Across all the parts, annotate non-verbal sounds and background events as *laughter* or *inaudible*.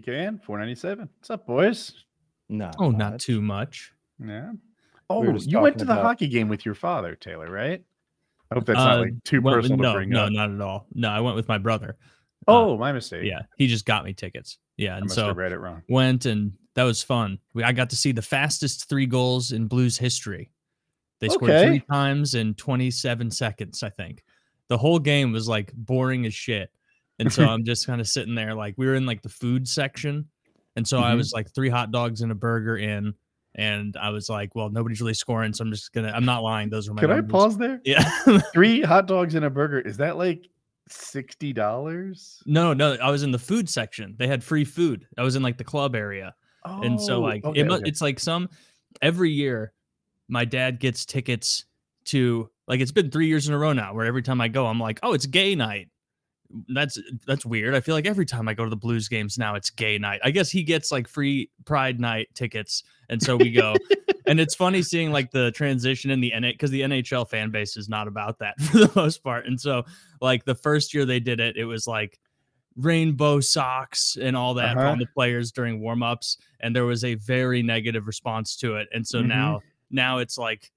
PKN four ninety seven. What's up, boys? No. Oh, not too much. Yeah. Oh, just you went to the about- hockey game with your father, Taylor, right? I hope that's not Uh, like too Well, personal no, to bring no, up. not at all. No, I went with my brother. Uh, Oh, my mistake. yeah, he just got me tickets. Yeah, I and must so have read it wrong. went and that was fun. We, I got to see the fastest three goals in Blues history. They scored Okay. three times in 27 seconds, I think. The whole game was like boring as shit. And so *laughs* I'm just kind of sitting there, like we were in like the food section. And so I Mhm. was like three hot dogs and a burger in. And I was like, well, nobody's really scoring. So I'm just going to, I'm not lying. Those were my Could I pause there? Yeah. Three hot dogs and a burger. Is that like sixty dollars? no, no, I was in the food section. They had free food. I was in like the club area. and so like Oh, okay, it okay. it's like some every year my dad gets tickets to like it's been three years in a row now where every time i go i'm like oh it's gay night that's that's weird. I feel like every time i go to the blues games now it's gay night. I guess he gets like free pride night tickets and so we go. *laughs* And it's funny seeing like the transition in the NH because the nhl fan base is not about that *laughs* for the most part. And so like the first year they did it it was like rainbow socks and all that Uh-huh. from the players during warm-ups and there was a very negative response to it. And so Mhm. now now it's like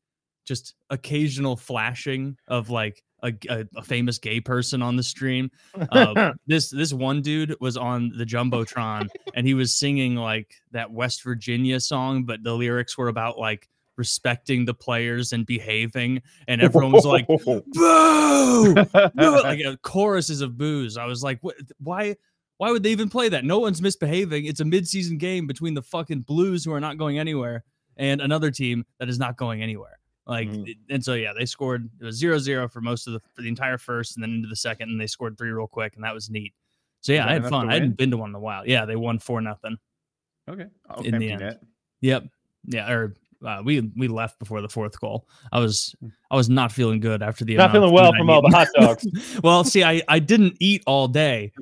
just occasional flashing of like a, a, a famous gay person on the stream uh, *laughs* this this one dude was on the jumbotron and he was singing like that west virginia song but the lyrics were about like respecting the players and behaving and everyone was like *laughs* boo no, *laughs* like uh, choruses of boos. I was like, why? Why would they even play that? No one's misbehaving. It's a midseason game between the fucking Blues who are not going anywhere and another team that is not going anywhere. Like, Mhm. and so yeah, they scored. It was zero zero for most of the for the entire first, and then into the second, and they scored three real quick, and that was neat. So yeah, I had fun. I hadn't been to one in a while. Yeah, they won four nothing. Okay. In the end. Yep. Yeah. Or uh, we we left before the fourth goal. I was I was not feeling good after the Not feeling well from all the hot dogs. *laughs* well, see, I I didn't eat all day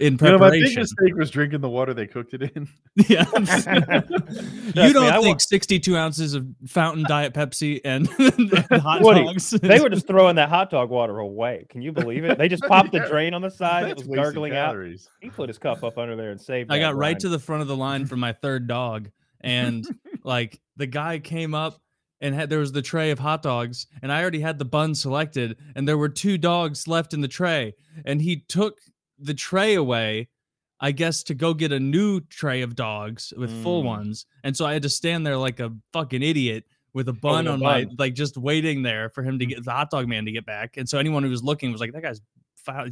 in You know, my big mistake was drinking the water they cooked it in. *laughs* yeah. *laughs* You don't I think wa- 62 ounces of fountain diet Pepsi and, *laughs* and hot Woody, dogs? they were just throwing that hot dog water away. Can you believe it? They just popped the drain on the side. It was wasted gargling out. He put his cup up under there and saved. I that got right to the front of the line for my third dog, and like the guy came up and had there was the tray of hot dogs, and I already had the bun selected, and there were two dogs left in the tray, and he took the tray away. I guess to go get a new tray of dogs with full Mm. ones, and so I had to stand there like a fucking idiot with a bun a on my bun. like just waiting there for him to get the hot dog man to get back. And so anyone who was looking was like, "That guy's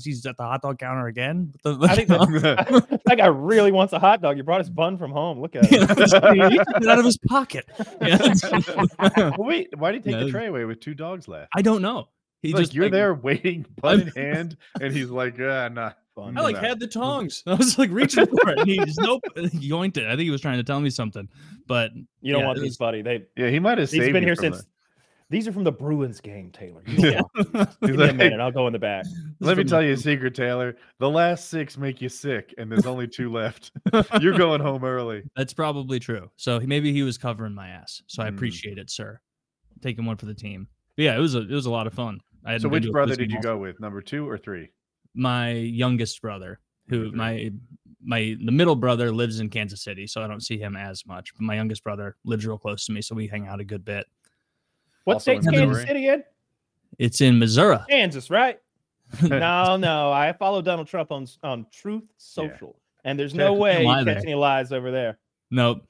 he's at the hot dog counter again." The- I think *laughs* that, *laughs* that guy really wants a hot dog. You brought his bun from home. Look at *laughs* it. he took it out of his pocket. Yeah. well, wait, why did he take No. the tray away with two dogs left? I don't know. He He's like, just you're like, there waiting, bun in hand, and he's like, ah, nah. Bun. I like No. had the tongs. *laughs* I was like reaching for it. And he just nope, *laughs* he yoinked it. I think he was trying to tell me something, but You don't Yeah, want these, was- buddy. They Yeah, he might have these saved have been here from since. These are from the Bruins game, Taylor. *laughs* Yeah. want- the- Give He's me a minute. I'll go in the back. Let me tell you a secret, Taylor. The last six make you sick, and there's only two left. You're going home early. That's probably true. So maybe he was covering my ass. So I Mm. appreciate it, sir. Taking one for the team. But yeah, it was a it was a lot of fun. I hadn't So, which brother did you also. go with? Number two or three? My youngest brother, who Number three. my my the middle brother lives in Kansas City, so I don't see him as much. But my youngest brother lives real close to me, so we hang out a good bit. What Also in state's Kansas City in? It's in Missouri. Kansas, right? *laughs* no, no. I follow Donald Trump on on Truth Social, and there's no way lie you catch any lies over there. Nope.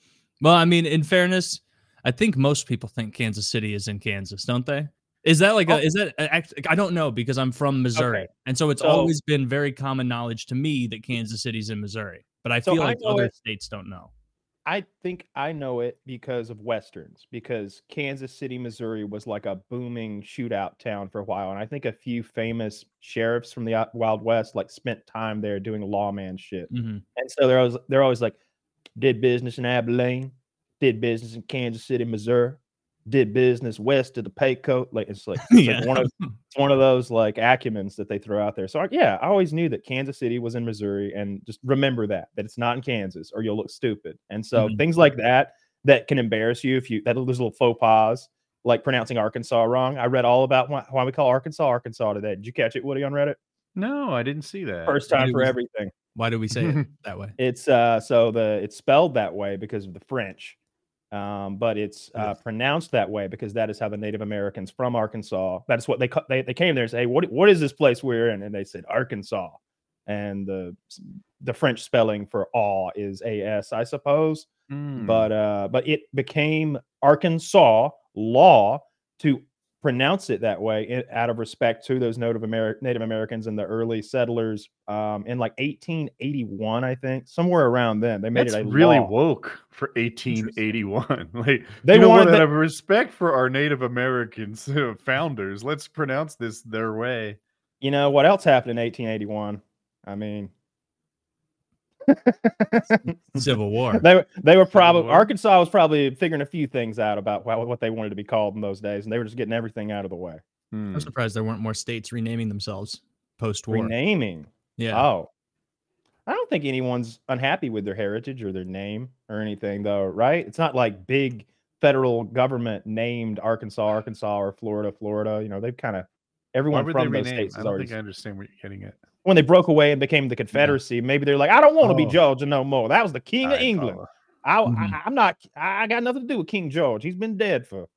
Well, I mean, in fairness, I think most people think Kansas City is in Kansas, don't they? Is that like Oh. a, is that a, I don't know because I'm from Missouri. Okay. And so it's So- always been very common knowledge to me that Kansas City's in Missouri. But I So feel like know other it- states don't know. I think I know it because of westerns. Because Kansas City, Missouri, was like a booming shootout town for a while, and I think a few famous sheriffs from the Wild West like spent time there doing lawman shit. Mhm. And so they're always they're always like, did business in Abilene, did business in Kansas City, Missouri, did business west of the Pecos. Like it's like, *laughs* it's like one of *laughs* one of those like acumens that they throw out there. So I, yeah, I always knew that Kansas City was in Missouri, and just remember that that it's not in Kansas, or you'll look stupid. And so Mhm. things like that that can embarrass you if you that those little faux pas. Like pronouncing Arkansas wrong. I read all about why, why we call Arkansas Arkansas today. Did you catch it, Woody, on Reddit? No, I didn't see that. First time for was- everything. Why do we say it *laughs* that way? It's uh so the it's spelled that way because of the French. Um, but it's uh, Yes. pronounced that way because that is how the Native Americans from Arkansas. That's what they they they came there and say, "Hey, what what is this place we're in?" And they said Arkansas, and the the French spelling for "aw" is "a s," I suppose. Hmm. But uh, but it became Arkansas law to pronounce it that way out of respect to those Native Ameri- Native Americans and the early settlers um, in like 1881, I think, somewhere around then. They made That's it really law. woke for 1881. *laughs* like They wanted Out the- of respect for our Native Americans uh, *laughs* founders, let's pronounce this their way. You know what else happened in 1881? I mean, *laughs* Civil War. they were they were probably Arkansas was probably figuring a few things out about what they wanted to be called in those days, and they were just getting everything out of the way. Hmm. I'm surprised there weren't more states renaming themselves post-war. Renaming. Yeah. Oh. I don't think anyone's unhappy with their heritage or their name or anything, though, right? It's not like big federal government named Arkansas, Arkansas, or Florida, Florida. You know, they've kind of everyone from those rename? states I don't already. think I understand what you're getting at. When they broke away and became the Confederacy, maybe they're like, I don't want to be Oh. Georgia no more. That was the King of England. follow. I, Mhm. I, I'm not. I I got nothing to do with King George. He's been dead for.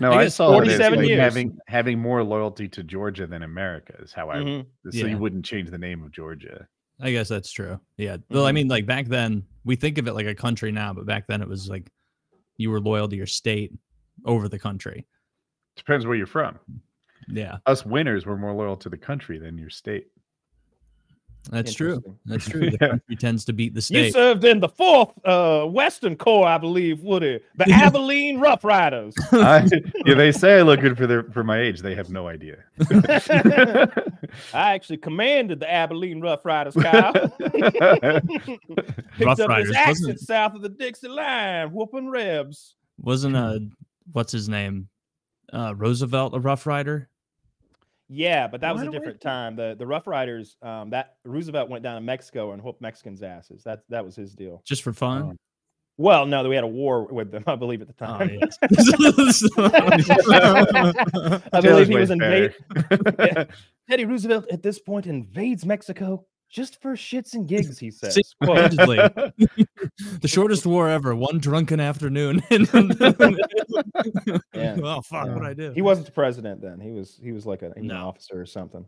No, I I, guess saw it as 47 years. having having more loyalty to Georgia than America is how I Mhm. so Yeah. you wouldn't change the name of Georgia. I guess that's true. Yeah. Well, I Mhm. mean, like back then, we think of it like a country now, but back then it was like you were loyal to your state over the country. Depends where you're from. Yeah, Us winners were more loyal to the country than your state. that's true. That's true. *laughs* The Yeah. country tends to beat the state. You served in the fourth uh, Western Corps, I believe, Woody, the *laughs* Abilene Rough Riders. *laughs* I, yeah, they say I look good for their for my age. They have no idea. I actually commanded the Abilene Rough Riders, Kyle. Picked Rough up Riders, his accent south of the Dixie line, whooping rebs. Wasn't uh, what's his name? Uh, Roosevelt a Rough Rider? Yeah, but that was a different time. The the Rough Riders, um, that Roosevelt went down to Mexico and whooped Mexicans' asses. That that was his deal. Just for fun? Oh. Well, no, we had a war with them, *laughs* I believe, at the Oh, time. yes. *laughs* *laughs* I believe he was invaded. better. Teddy Roosevelt at this point invades Mexico just for shits and gigs, he says. See, Quote, allegedly. the shortest war ever. One drunken afternoon. *laughs* Yeah. *laughs* Oh fuck! What I do? he wasn't the president then. He was he was like an an No. officer or something.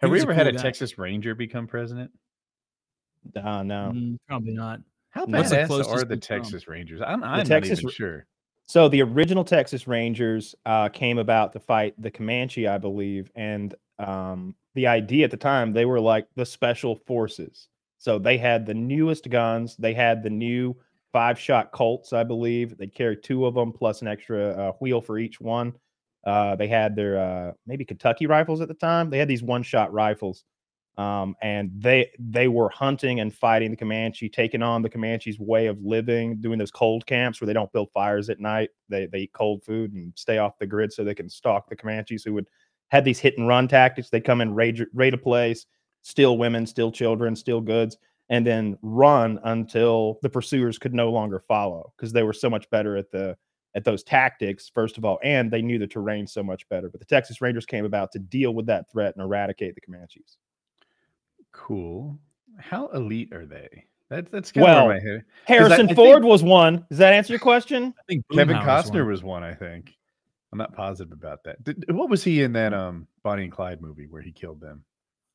Have He we was a ever had cool a guy. Texas Ranger become president? Uh, no. Mm, probably not. How What's the badass closest are the we've come? Texas Rangers? I'm, I'm not Texas even sure. So the original Texas Rangers uh, came about to fight the Comanche, I believe, and um, the idea at the time they were like the special forces. So they had the newest guns. They had the new five-shot Colts, I believe. They carried two of them plus an extra uh, wheel for each one. Uh, they had their uh, maybe Kentucky rifles at the time. They had these one-shot rifles, um, and they they were hunting and fighting the Comanche, taking on the Comanche's way of living, doing those cold camps where they don't build fires at night. They they eat cold food and stay off the grid so they can stalk the Comanches who would had these hit and run tactics. They come in raid raid a place, steal women, steal children, steal goods, and then run until the pursuers could no longer follow because they were so much better at the at those tactics first of all and they knew the terrain so much better but the texas rangers came about to deal with that threat and eradicate the comanches Cool. How elite are they? That's that's kind Well, of my head. harrison I think- ford was one does that answer your question I think Kevin Boomhauer was Costner one. was one, I think. I'm not positive about that. Did, what was he in that um Bonnie and Clyde movie where he killed them?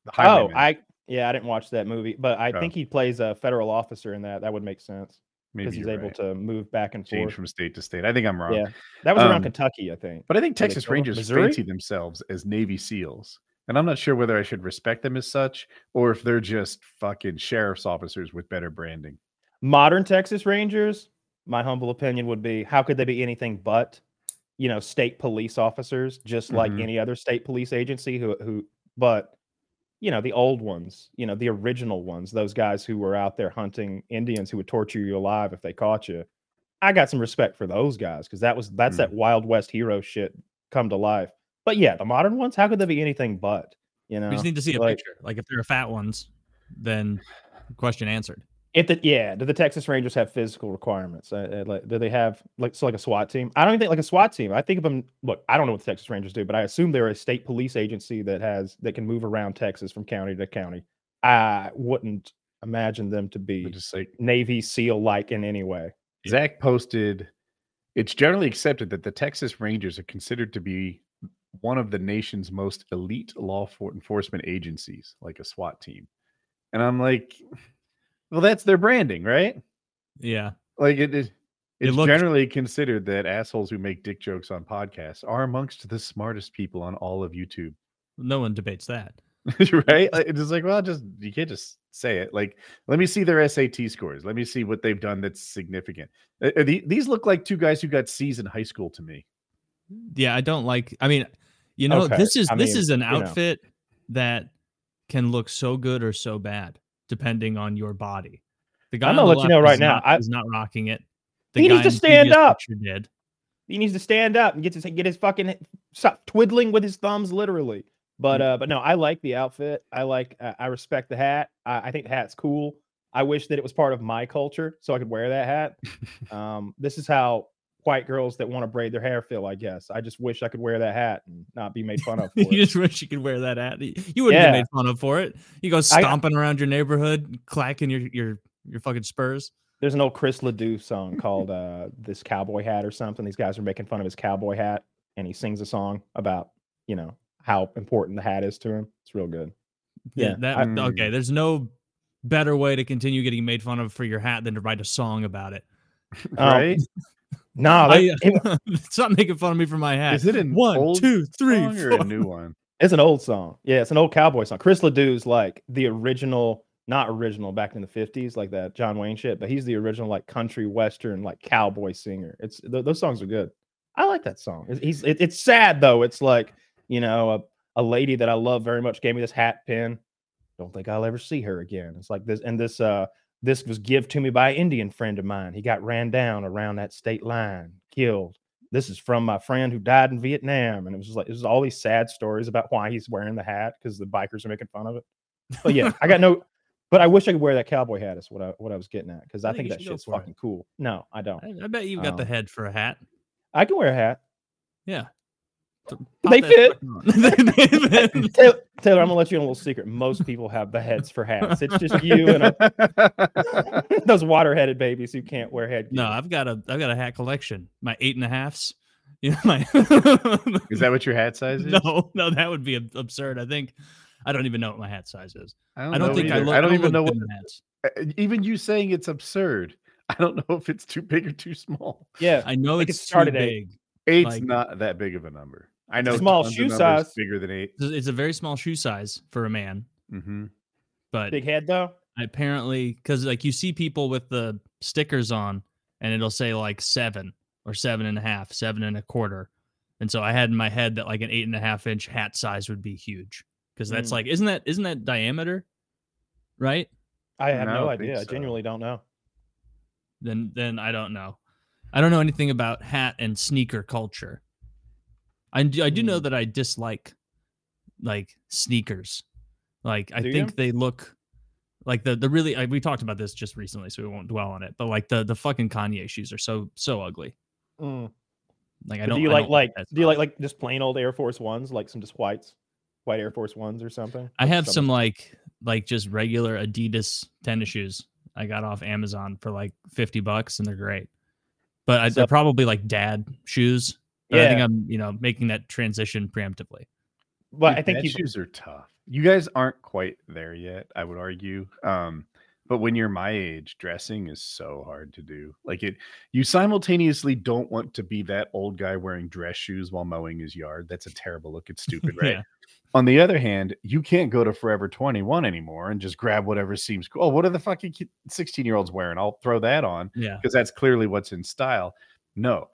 The oh i yeah i didn't watch that movie but i Oh. think he plays a federal officer in that that would make sense because he's able right. to move back and change forth from state to state. I think I'm wrong. yeah that was around Um, kentucky i think But I think Texas? Rangers Missouri? fancy themselves as Navy SEALs. And I'm not sure whether I should respect them as such or if they're just fucking sheriff's officers with better branding. modern Texas Rangers, my humble opinion would be how could they be anything but, you know, state police officers, just like Mhm. any other state police agency who who but you know, the old ones, you know, the original ones, those guys who were out there hunting Indians who would torture you alive if they caught you. I got some respect for those guys because that was that's Mm. that Wild West hero shit come to life. But yeah, the modern ones, how could they be anything but? You know, We just need to see a like- picture. Like if they're fat ones, then question answered. If the yeah, do the Texas Rangers have physical requirements? Uh, uh, like, do they have like so like a SWAT team? I don't even think like a SWAT team. I think of them. Look, I don't know what the Texas Rangers do, but I assume they're a state police agency that has that can move around Texas from county to county. I wouldn't imagine them to be just like Navy SEAL like in any way. Zach posted, it's generally accepted that the Texas Rangers are considered to be one of the nation's most elite law for- enforcement agencies, like a SWAT team. And I'm like, well, that's their branding, right? Yeah. Like it is. It's look- generally considered that assholes who make dick jokes on podcasts are amongst the smartest people on all of YouTube. No one debates that. *laughs* right? It's just like, well, just you can't just say it. Like, let me see their SAT scores. Let me see what they've done that's significant. Uh, uh, the- These look like two guys who got C's in high school to me. Yeah, I don't like. I mean, you know, Okay, this is I this mean, is an you know. outfit that can look so good or so bad depending on your body. The guy I'm on gonna let you know right now, not- I- is not rocking it. He needs to stand up. Did He needs to stand up and get his get his fucking stop twiddling with his thumbs, literally. But uh, but no, I like the outfit. I like uh, I respect the hat. I, I think the hat's cool. I wish that it was part of my culture so I could wear that hat. *laughs* um, this is how white girls that want to braid their hair feel. I guess I just wish I could wear that hat and not be made fun of. *laughs* For you it. just wish you could wear that hat. You wouldn't Yeah. get made fun of for it. You go stomping around your neighborhood, clacking your your your fucking spurs. There's an old Chris Ledoux song called uh, "This Cowboy Hat" or something. These guys are making fun of his cowboy hat, and he sings a song about you know how important the hat is to him. It's real good. Yeah, Yeah, that I- okay. There's no better way to continue getting made fun of for your hat than to write a song about it. *laughs* Um, right? No, I, that- *laughs* it- stop making fun of me for my hat. Is it in One, old two, three, song or a new *laughs* one? it's an old song. Yeah, it's an old cowboy song. Chris Ledoux's like the original, not original back in the 50s, like that John Wayne shit, but he's the original like country western like cowboy singer. It's th- those songs are good. I like that song. It's, he's it, it's sad though. It's like, you know, a, a lady that I love very much gave me this hat pin. Don't think I'll ever see her again. It's like this and this uh this was give to me by an Indian friend of mine. He got ran down around that state line, killed. This is from my friend who died in Vietnam. And it was like, it was all these sad stories about why he's wearing the hat because the bikers are making fun of it. But yeah, I got *laughs* no, but I wish I could wear that cowboy hat, is what I, what I was getting at because I, I think think, that shit's for it. fucking cool. No, I don't. I, I bet you've got the Um, head for a hat. I can wear a hat. Yeah. Th- They pop fit. *laughs* They fit. *laughs* Taylor, Taylor, I'm gonna let you in a little secret. Most people have the heads for hats. It's just you and a, *laughs* those water-headed babies who can't wear head. no, I've got a I've got a hat collection. My eight and a halfs. You know, my is that what your hat size is? no, no, that would be absurd. I think I don't even know what my hat size is. I don't know think I look. I don't even look know what. in hats. uh, Even you saying it's absurd, I don't know if it's too big or too small. Yeah, I know think it's it too started eight. big. Eight's Like- not that big of a number. I know Small shoe size. bigger than eight. It's it's a very small shoe size for a man, hmm but big head though. apparently because like you see people with the stickers on and it'll say like seven or seven and a half seven and a quarter and so i had in my head that like an eight and a half inch hat size would be huge because that's Mm. like isn't that isn't that diameter right I have I no don't think idea. I genuinely don't know. then then i don't know i don't know anything about hat and sneaker culture i do, I do know Mm. that i dislike like sneakers like i Do think you? they look like the the really I, we talked about this just recently so we won't dwell on it but like the the fucking kanye shoes are so so ugly like i don't do you I like like do you like like just plain old Air Force ones, like some just whites, white Air Force ones or something? i have some like like just regular adidas tennis shoes i got off amazon for like 50 bucks and they're great but I, So- they're probably like dad shoes but i think i'm you know making that transition preemptively Well, Dude, I think you shoes are tough. You guys aren't quite there yet, I would argue. Um, but when you're my age, dressing is so hard to do. Like it, you simultaneously don't want to be that old guy wearing dress shoes while mowing his yard. That's a terrible look. It's stupid, *laughs* right? Yeah. On the other hand, you can't go to Forever 21 anymore and just grab whatever seems cool. Oh, what are the fucking 16 year olds wearing? I'll throw that on yeah because that's clearly what's in style. No,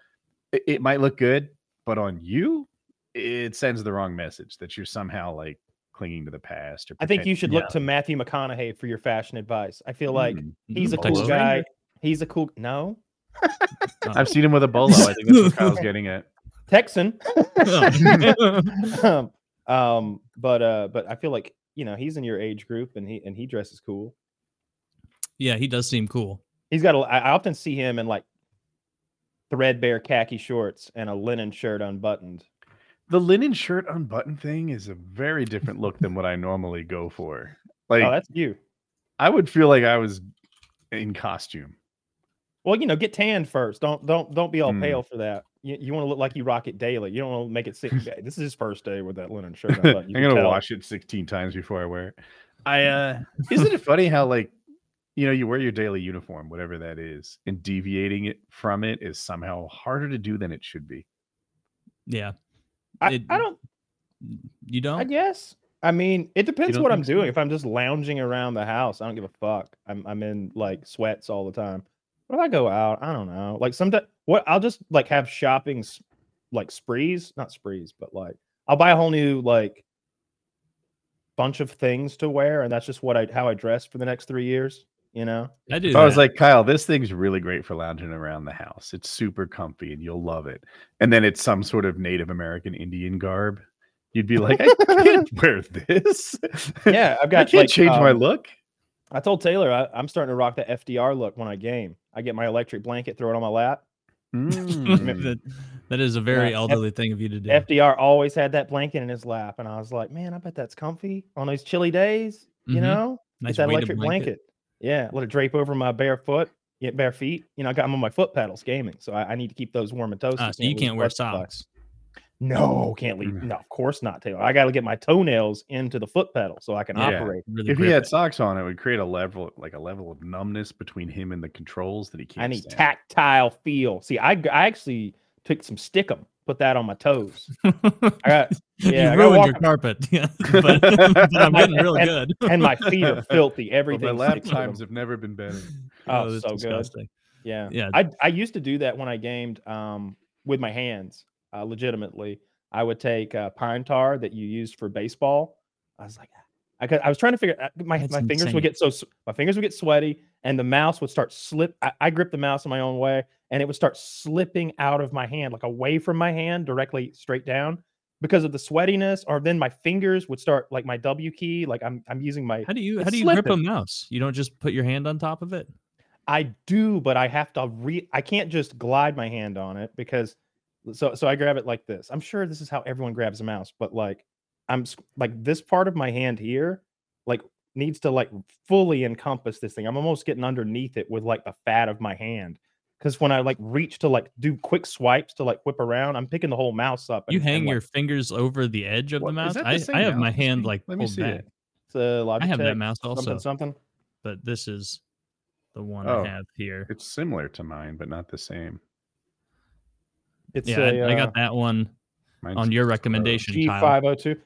it, it might look good, but on you, it sends the wrong message that you're somehow like clinging to the past. Or I think you should look to Matthew McConaughey for your fashion advice. I feel like Mm. he's a cool guy. He's a cool no. *laughs* I've seen him with a bolo. I think that's what Kyle's *laughs* getting at. Texan. *laughs* Um, um, but uh, but I feel like you know he's in your age group and he and he dresses cool. yeah he does seem cool He's got a. I I often see him in like threadbare khaki shorts and a linen shirt unbuttoned. The linen shirt unbuttoned thing is a very different look than what I normally go for. Like oh, that's you. I would feel like I was in costume. Well, you know, get tanned first. Don't don't don't be all Mm. pale for that. You, you want to look like you rock it daily. You don't want to make it sick. *laughs* this is his first day with that linen shirt. *laughs* on, I'm gonna tell. wash it 16 times before I wear it. I uh *laughs* isn't it funny how like you know you wear your daily uniform, whatever that is, and deviating it from it is somehow harder to do than it should be. Yeah. I, It- I don't. You don't? I guess. I mean, it depends what I'm think so? doing. If I'm just lounging around the house, I don't give a fuck. I'm I'm in like sweats all the time. But if I go out, I don't know. Like sometimes, what I'll just like have shopping, like sprees, not sprees, but like I'll buy a whole new like bunch of things to wear, and that's just what I how I dress for the next three years. You know, I do. If I was like, Kyle, this thing's really great for lounging around the house. It's super comfy and you'll love it. And then it's some sort of Native American Indian garb. You'd be like, I can't *laughs* wear this. yeah, I've got. *laughs* I got can't like, change my um, look. I told Taylor I, I'm starting to rock the FDR look when I game. I get my electric blanket, throw it on my lap. Mm. that, that is a very F- elderly thing of you to do. FDR always had that blanket in his lap, and I was like, man, I bet that's comfy on those chilly days. You Mhm. know, nice Get that electric blanket. Yeah, let it drape over my bare foot, yeah, bare feet. You know, I got them on my foot pedals gaming, so I, I need to keep those warm and toasty. Ah, so you can't wear socks. supply. Socks. No, can't leave. Mm. No, of course not, Taylor. I got to get my toenails into the foot pedal so I can Yeah. operate. Really If he had it. socks on, it would create a level, like a level of numbness between him and the controls that he can't. I need stand. tactile feel. See, I, I actually took some stickum, put that on my toes. *laughs* I got Yeah, you gotta ruined walk- your carpet. *laughs* Yeah, *laughs* but, but I'm getting real And- good. and my feet are filthy. Well, Everything. my lap sticks to them. times have never been better. Oh, that's so good. disgusting. Yeah. Yeah. I I used to do that when I gamed um with my hands, uh, legitimately. I would take uh, pine tar that you used for baseball. I was like, I could, I was trying to figure uh, my That's my fingers insane. would get so my fingers would get sweaty and the mouse would start slip. I, I gripped the mouse in my own way and it would start slipping out of my hand, like away from my hand, directly straight down because of the sweatiness. Or then my fingers would start like my W key, like I'm I'm using my How do you how do you grip a mouse? You don't just put your hand on top of it? I do, but I have to re I can't just glide my hand on it because so so I grab it like this. I'm sure this is how everyone grabs a mouse, but like I'm like this part of my hand here like needs to like fully encompass this thing. I'm almost getting underneath it with like the fat of my hand. Cause when I like reach to like do quick swipes to like whip around, I'm picking the whole mouse up. You and- and, hang like, your fingers over the edge of What- the mouse. the I, I have my mouse as hand like Let me see back, it. it's a I have that Logitech mouse something also, something. but this is the one Oh. I have here. It's similar to mine, but not the same. It's Yeah, a I, I uh, got that one on your recommendation, G502.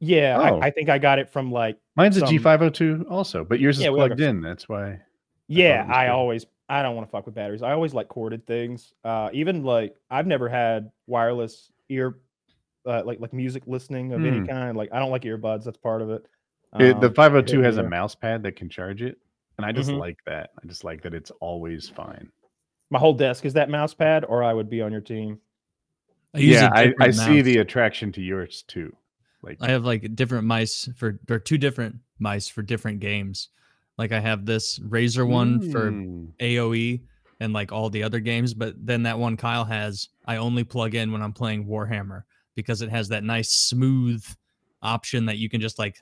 Yeah, Oh. I, I think I got it from like Mine's a some- G502 also, but yours is Yeah, plugged in. That's why. Yeah, was I always I don't want to fuck with batteries. I always like corded things. Uh even like I've never had wireless ear uh, like like music listening of any Hmm. kind. Like I don't like earbuds, that's part of it. It- the Um, 502 has a mouse pad that can charge it, and I just Mhm. like that. I just like that it's always fine. my whole desk is that mouse pad or I would be on your team. I use yeah, I, I see the attraction to yours too. Like I have like different mice for or two different mice for different games. Like I have this Razer one for Mm. AOE and like all the other games, but then that one Kyle has, I only plug in when I'm playing Warhammer because it has that nice smooth option that you can just like,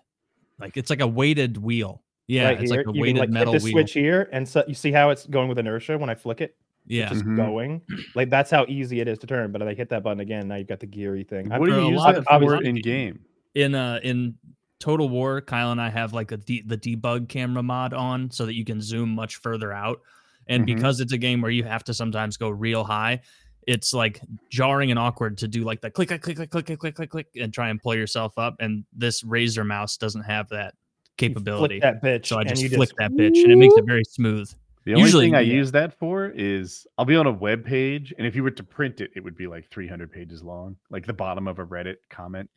like it's like a weighted wheel. Yeah, right it's here. like a you weighted can like metal hit the wheel. switch here and so you see how it's going with inertia when I flick it? Yeah, Just Mhm. going. Like that's how easy it is to turn. But I hit that button again. Now you've got the geary thing. What do you use lot that of- for obviously- in game? in uh in Total War, Kyle and I have like a de- the debug camera mod on so that you can zoom much further out. And Mhm. because it's a game where you have to sometimes go real high, it's like jarring and awkward to do like the click, click, click, click, click, click, click, click, click, and try and pull yourself up. And this Razer mouse doesn't have that You flick capability. that bitch. So I just you flick that bitch and it makes it very smooth. The only Usually, thing I yeah. use that for is I'll be on a web page, and if you were to print it, it would be like 300 pages long, like the bottom of a Reddit comment.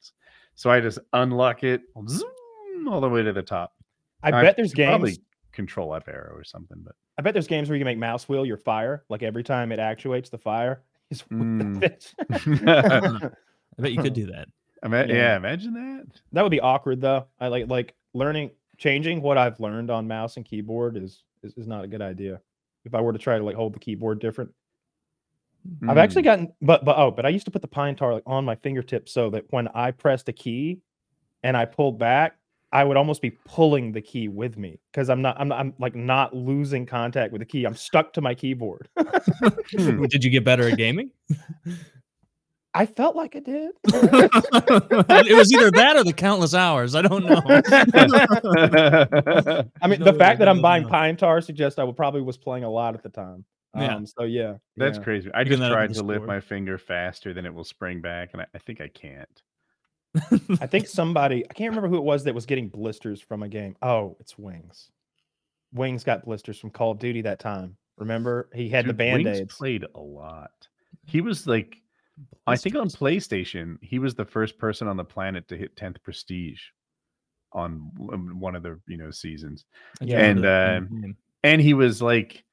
So I just unlock it, zoom all the way to the top. I I bet there's games. Probably control up arrow or something, but I bet there's games where you can make mouse wheel your fire. Like every time it actuates the fire, *laughs* is Mm. the. *laughs* I bet you could do that. Ima- yeah. Yeah. imagine that. that would be awkward though. I like like learning changing what I've learned on mouse and keyboard is is, is not a good idea. If I were to try to like hold the keyboard different. I've actually Mm. gotten but but oh, but I used to put the pine tar like on my fingertips so that when I pressed a key and I pulled back, I would almost be pulling the key with me because I'm not I'm I'm like not losing contact with the key. I'm stuck to my keyboard. *laughs* Hmm. Did you get better at gaming? *laughs* I felt like I did. *laughs* it was either that or the countless hours. I don't know. *laughs* I mean, No, the fact I that I'm don't buying know. Pine Tar suggests I would probably was playing a lot at the time. Yeah. Um, so yeah, That's yeah. crazy. I Picking just that tried to lift my finger faster than it will spring back, and I, I think I can't. I think somebody I can't remember who it was that was getting blisters from a game. Oh, it's Wings. Wings got blisters from Call of Duty that time. Remember, he had the Dude, band aids. played a lot. He was like, I think on PlayStation, he was the first person on the planet to hit 10th prestige on one of the you know seasons, Yeah. and remember uh, the name. and he was like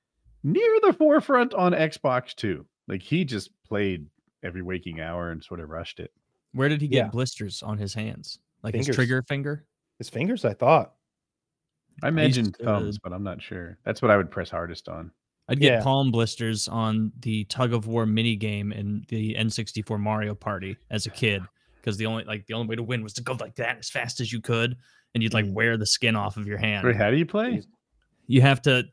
near the forefront on Xbox too. Like he just played every waking hour and sort of rushed it. where did he get yeah. blisters on his hands? Like his trigger finger? His fingers, I thought. I used imagine thumbs, but I'm not sure. That's what I would press hardest on. I'd get Yeah. palm blisters on the tug of war mini game in the N64 Mario Party as a kid because the only like the only way to win was to go like that as fast as you could, and you'd like Mm. wear the skin off of your hand. Wait, how do you play? You have to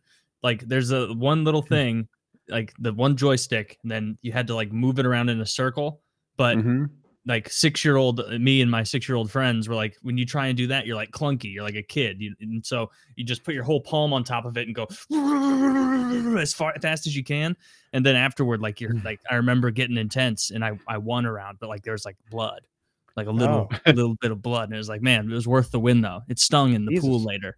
like there's a one little thing like the one joystick, and then you had to like move it around in a circle. But Mhm. Like six year old uh, me and my six year old friends were like, when you try and do that, you're like clunky, you're like a kid, you, and so you just put your whole palm on top of it and go *laughs* as far fast as you can, and then afterward, like you're hmm. like, I remember getting intense, and I I won around, but like there was like blood, like a little Oh. little bit of blood, and it was like, man, it was worth the win though. It stung in the pool later.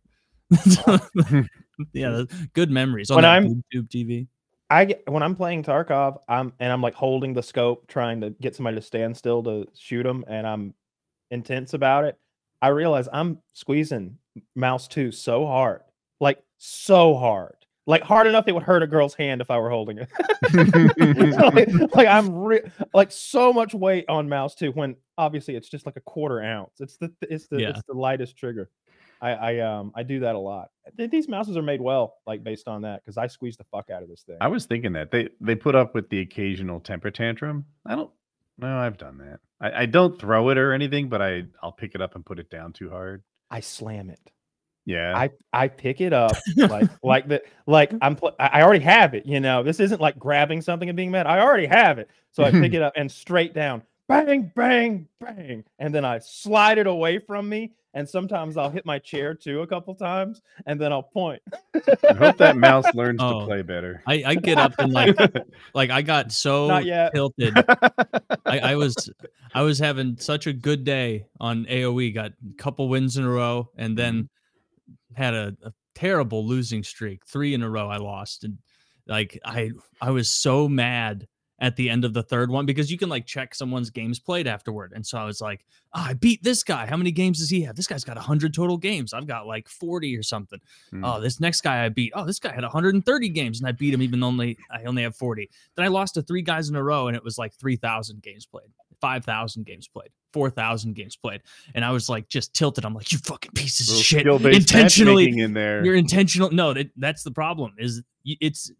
*laughs* yeah, *laughs* good memories on When I'm- YouTube TV. I get when I'm playing Tarkov, I'm and I'm like holding the scope, trying to get somebody to stand still to shoot them, and I'm intense about it. I realize I'm squeezing mouse two so hard, like so hard, like hard enough it would hurt a girl's hand if I were holding it. *laughs* like, *laughs* like I'm re- like so much weight on mouse two when obviously it's just like a quarter ounce. It's the it's the Yeah. it's the lightest trigger. I, I um I do that a lot. These mouses are made well, like based on that, because I squeeze the fuck out of this thing. I was thinking that they they put up with the occasional temper tantrum. I don't. No, I've done that. I, I don't throw it or anything, but I I'll pick it up and put it down too hard. I slam it. Yeah. I I pick it up like *laughs* like the like I'm pl- I already have it. You know, this isn't like grabbing something and being mad. I already have it, so I pick it *laughs* up and straight down, bang, bang, bang, and then I slide it away from me. And sometimes I'll hit my chair too a couple times, and then I'll point. I hope that mouse learns Oh. to play better. I, I get up and like *laughs* like I got so tilted. *laughs* I, I was I was having such a good day on AOE, got a couple wins in a row, and then mm-hmm. had a, a terrible losing streak. Three in a row I lost. And like I I was so mad at the end of the third one because you can like check someone's games played afterward. And so I was like, oh, I beat this guy. How many games does he have? This guy's got 100 total games. I've got like 40 or something. Hmm. Oh, this next guy I beat. Oh, this guy had 130 games and I beat him even only I only have 40. Then I lost to three guys in a row and it was like 3,000 games played, 5,000 games played, 4,000 games played. And I was like just tilted. I'm like, you fucking pieces of shit. Intentionally, in there. you're intentional. No, that, that's the problem. Is it's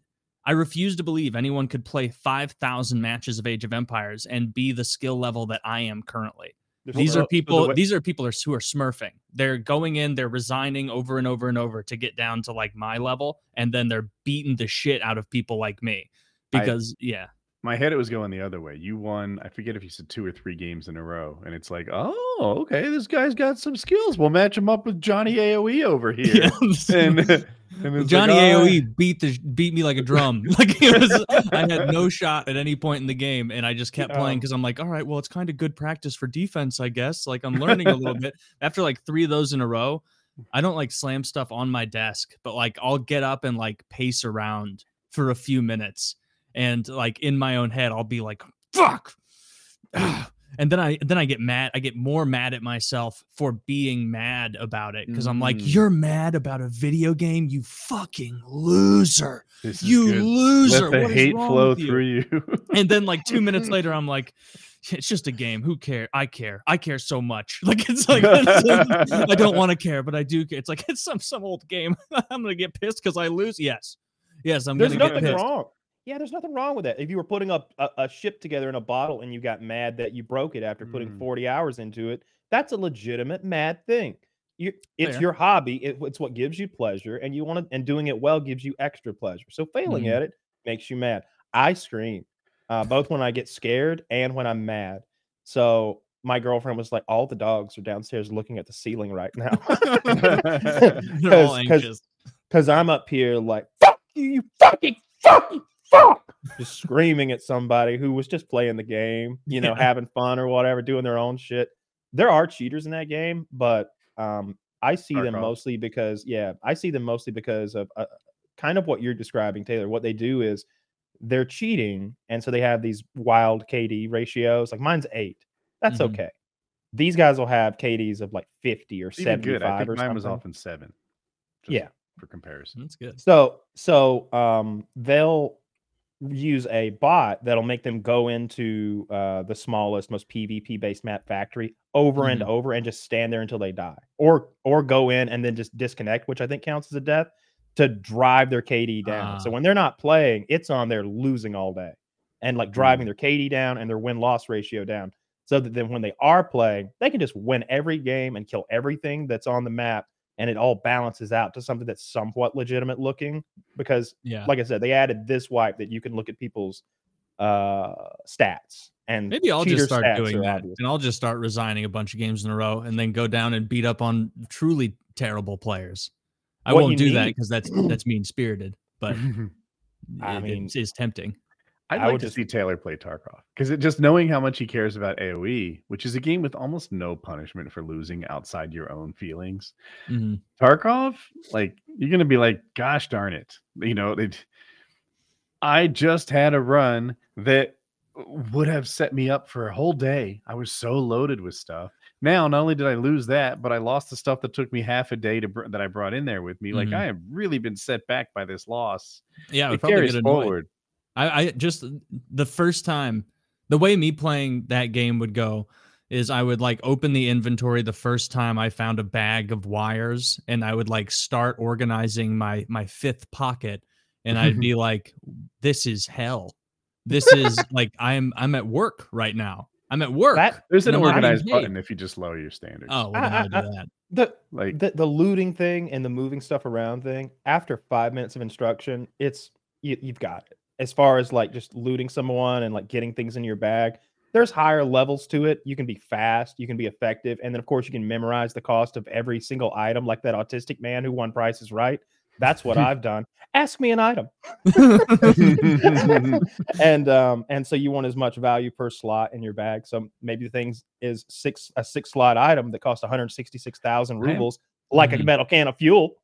I refuse to believe anyone could play 5,000 matches of Age of Empires and be the skill level that I am currently. These So- are the people. way- these are people are, who are smurfing. They're going in. They're resigning over and over and over to get down to like my level, and then they're beating the shit out of people like me. I- Because yeah, my head it was going the other way. You won, I forget if you said two or three games in a row, and it's like, oh, okay, this guy's got some skills. We'll match him up with Johnny AOE over *laughs* here. *laughs* And, *laughs* and Johnny like, "Oh, AOE beat the beat me like a drum. Like it was, I had no shot at any point in the game, and I just kept playing Um, because I'm like, all right, well, it's kind of good practice for defense, I guess. Like I'm learning a little bit. After like three of those in a row, I don't like slam stuff on my desk, but like I'll get up and like pace around for a few minutes, and like in my own head, I'll be like, fuck. And then I then I get mad. I get more mad at myself for being mad about it because I'm like, Mm. "You're mad about a video game, you fucking loser, you good. loser." Let the What is hate wrong flow with you?" through you. *laughs* And then like two minutes *laughs* later, I'm like, "It's just a game. Who care? I care. I care so much. *laughs* Like it's like I don't want to care, but I do. care. It's like it's some some old game. I'm gonna get pissed because I lose. Yes, yes, I'm There's gonna get nothing pissed. wrong. Yeah, there's nothing wrong with that. If you were putting up a, a ship together in a bottle and you got mad that you broke it after putting Mm. 40 hours into it, that's a legitimate mad thing. you, it's Fair. your hobby. It, it's what gives you pleasure, and you want to, and doing it well gives you extra pleasure. So failing Mhm. at it makes you mad. I scream, uh, both when I get scared and when I'm mad. So my girlfriend was like, "All the dogs are downstairs looking at the ceiling right now." *laughs* *laughs* They're all 'Cause- 'cause- anxious. because I'm up here like fuck you, you fucking fucking fuck, just screaming at somebody who was just playing the game, you know, Yeah. having fun or whatever, doing their own shit. There are cheaters in that game, but um, I see them Tarkov. mostly because yeah, I see them mostly because of uh, kind of what you're describing, Taylor. What they do is they're cheating, and so they have these wild KD ratios. Like mine's eight. That's Mhm. okay. These guys will have KDs of like 50 or even 75 good. I think or mine something. was often seven. just Yeah. For comparison. That's good. So so um they'll use a bot that'll make them go into uh the smallest, most PvP based map factory over and Mhm. over and just stand there until they die. Or or go in and then just disconnect, which I think counts as a death, to drive their KD down. so Ah. when they're not playing, it's on there losing all day and like driving their KD down and their win loss ratio down. So that then when they are playing, they can just win every game and kill everything that's on the map and it all balances out to something that's somewhat legitimate looking because Yeah. like I said, they added this wipe that you can look at people's uh stats and Maybe I'll just start doing that, obvious. and I'll just start resigning a bunch of games in a row, and then go down and beat up on truly terrible players. I What won't you do that because that's *clears throat* that's mean spirited, but *laughs* I it- mean- it is tempting. I'd I like would to see Taylor play Tarkov because it just knowing how much he cares about AOE, which is a game with almost no punishment for losing outside your own feelings. Mhm. Tarkov, like you're gonna be like, gosh darn it, you know, it. I just had a run that would have set me up for a whole day. I was so loaded with stuff. Now, not only did I lose that, but I lost the stuff that took me half a day to br- that I brought in there with me. Like Mhm. I have really been set back by this loss. Yeah, it would it probably carries forward. I, I just the first time the way me playing that game would go is I would like open the inventory the first time I found a bag of wires and I would like start organizing my my fifth pocket and I'd be *laughs* like this is hell. This is *laughs* like I'm I'm at work right now. I'm at work. That There's an and I'm not organized button if you just lower your standards. Oh, well, I- then I'll I- do that. the, like the the looting thing and the moving stuff around thing after five minutes of instruction it's you, you've got it as far as like just looting someone and like getting things in your bag there's higher levels to it you can be fast you can be effective and then of course you can memorize the cost of every single item like that autistic man who won price is right that's what i've done ask me an item *laughs* *laughs* and um and so you want as much value per slot in your bag so maybe the things is six a six slot item that costs 166000 I am- rubles like a Mhm. metal can of fuel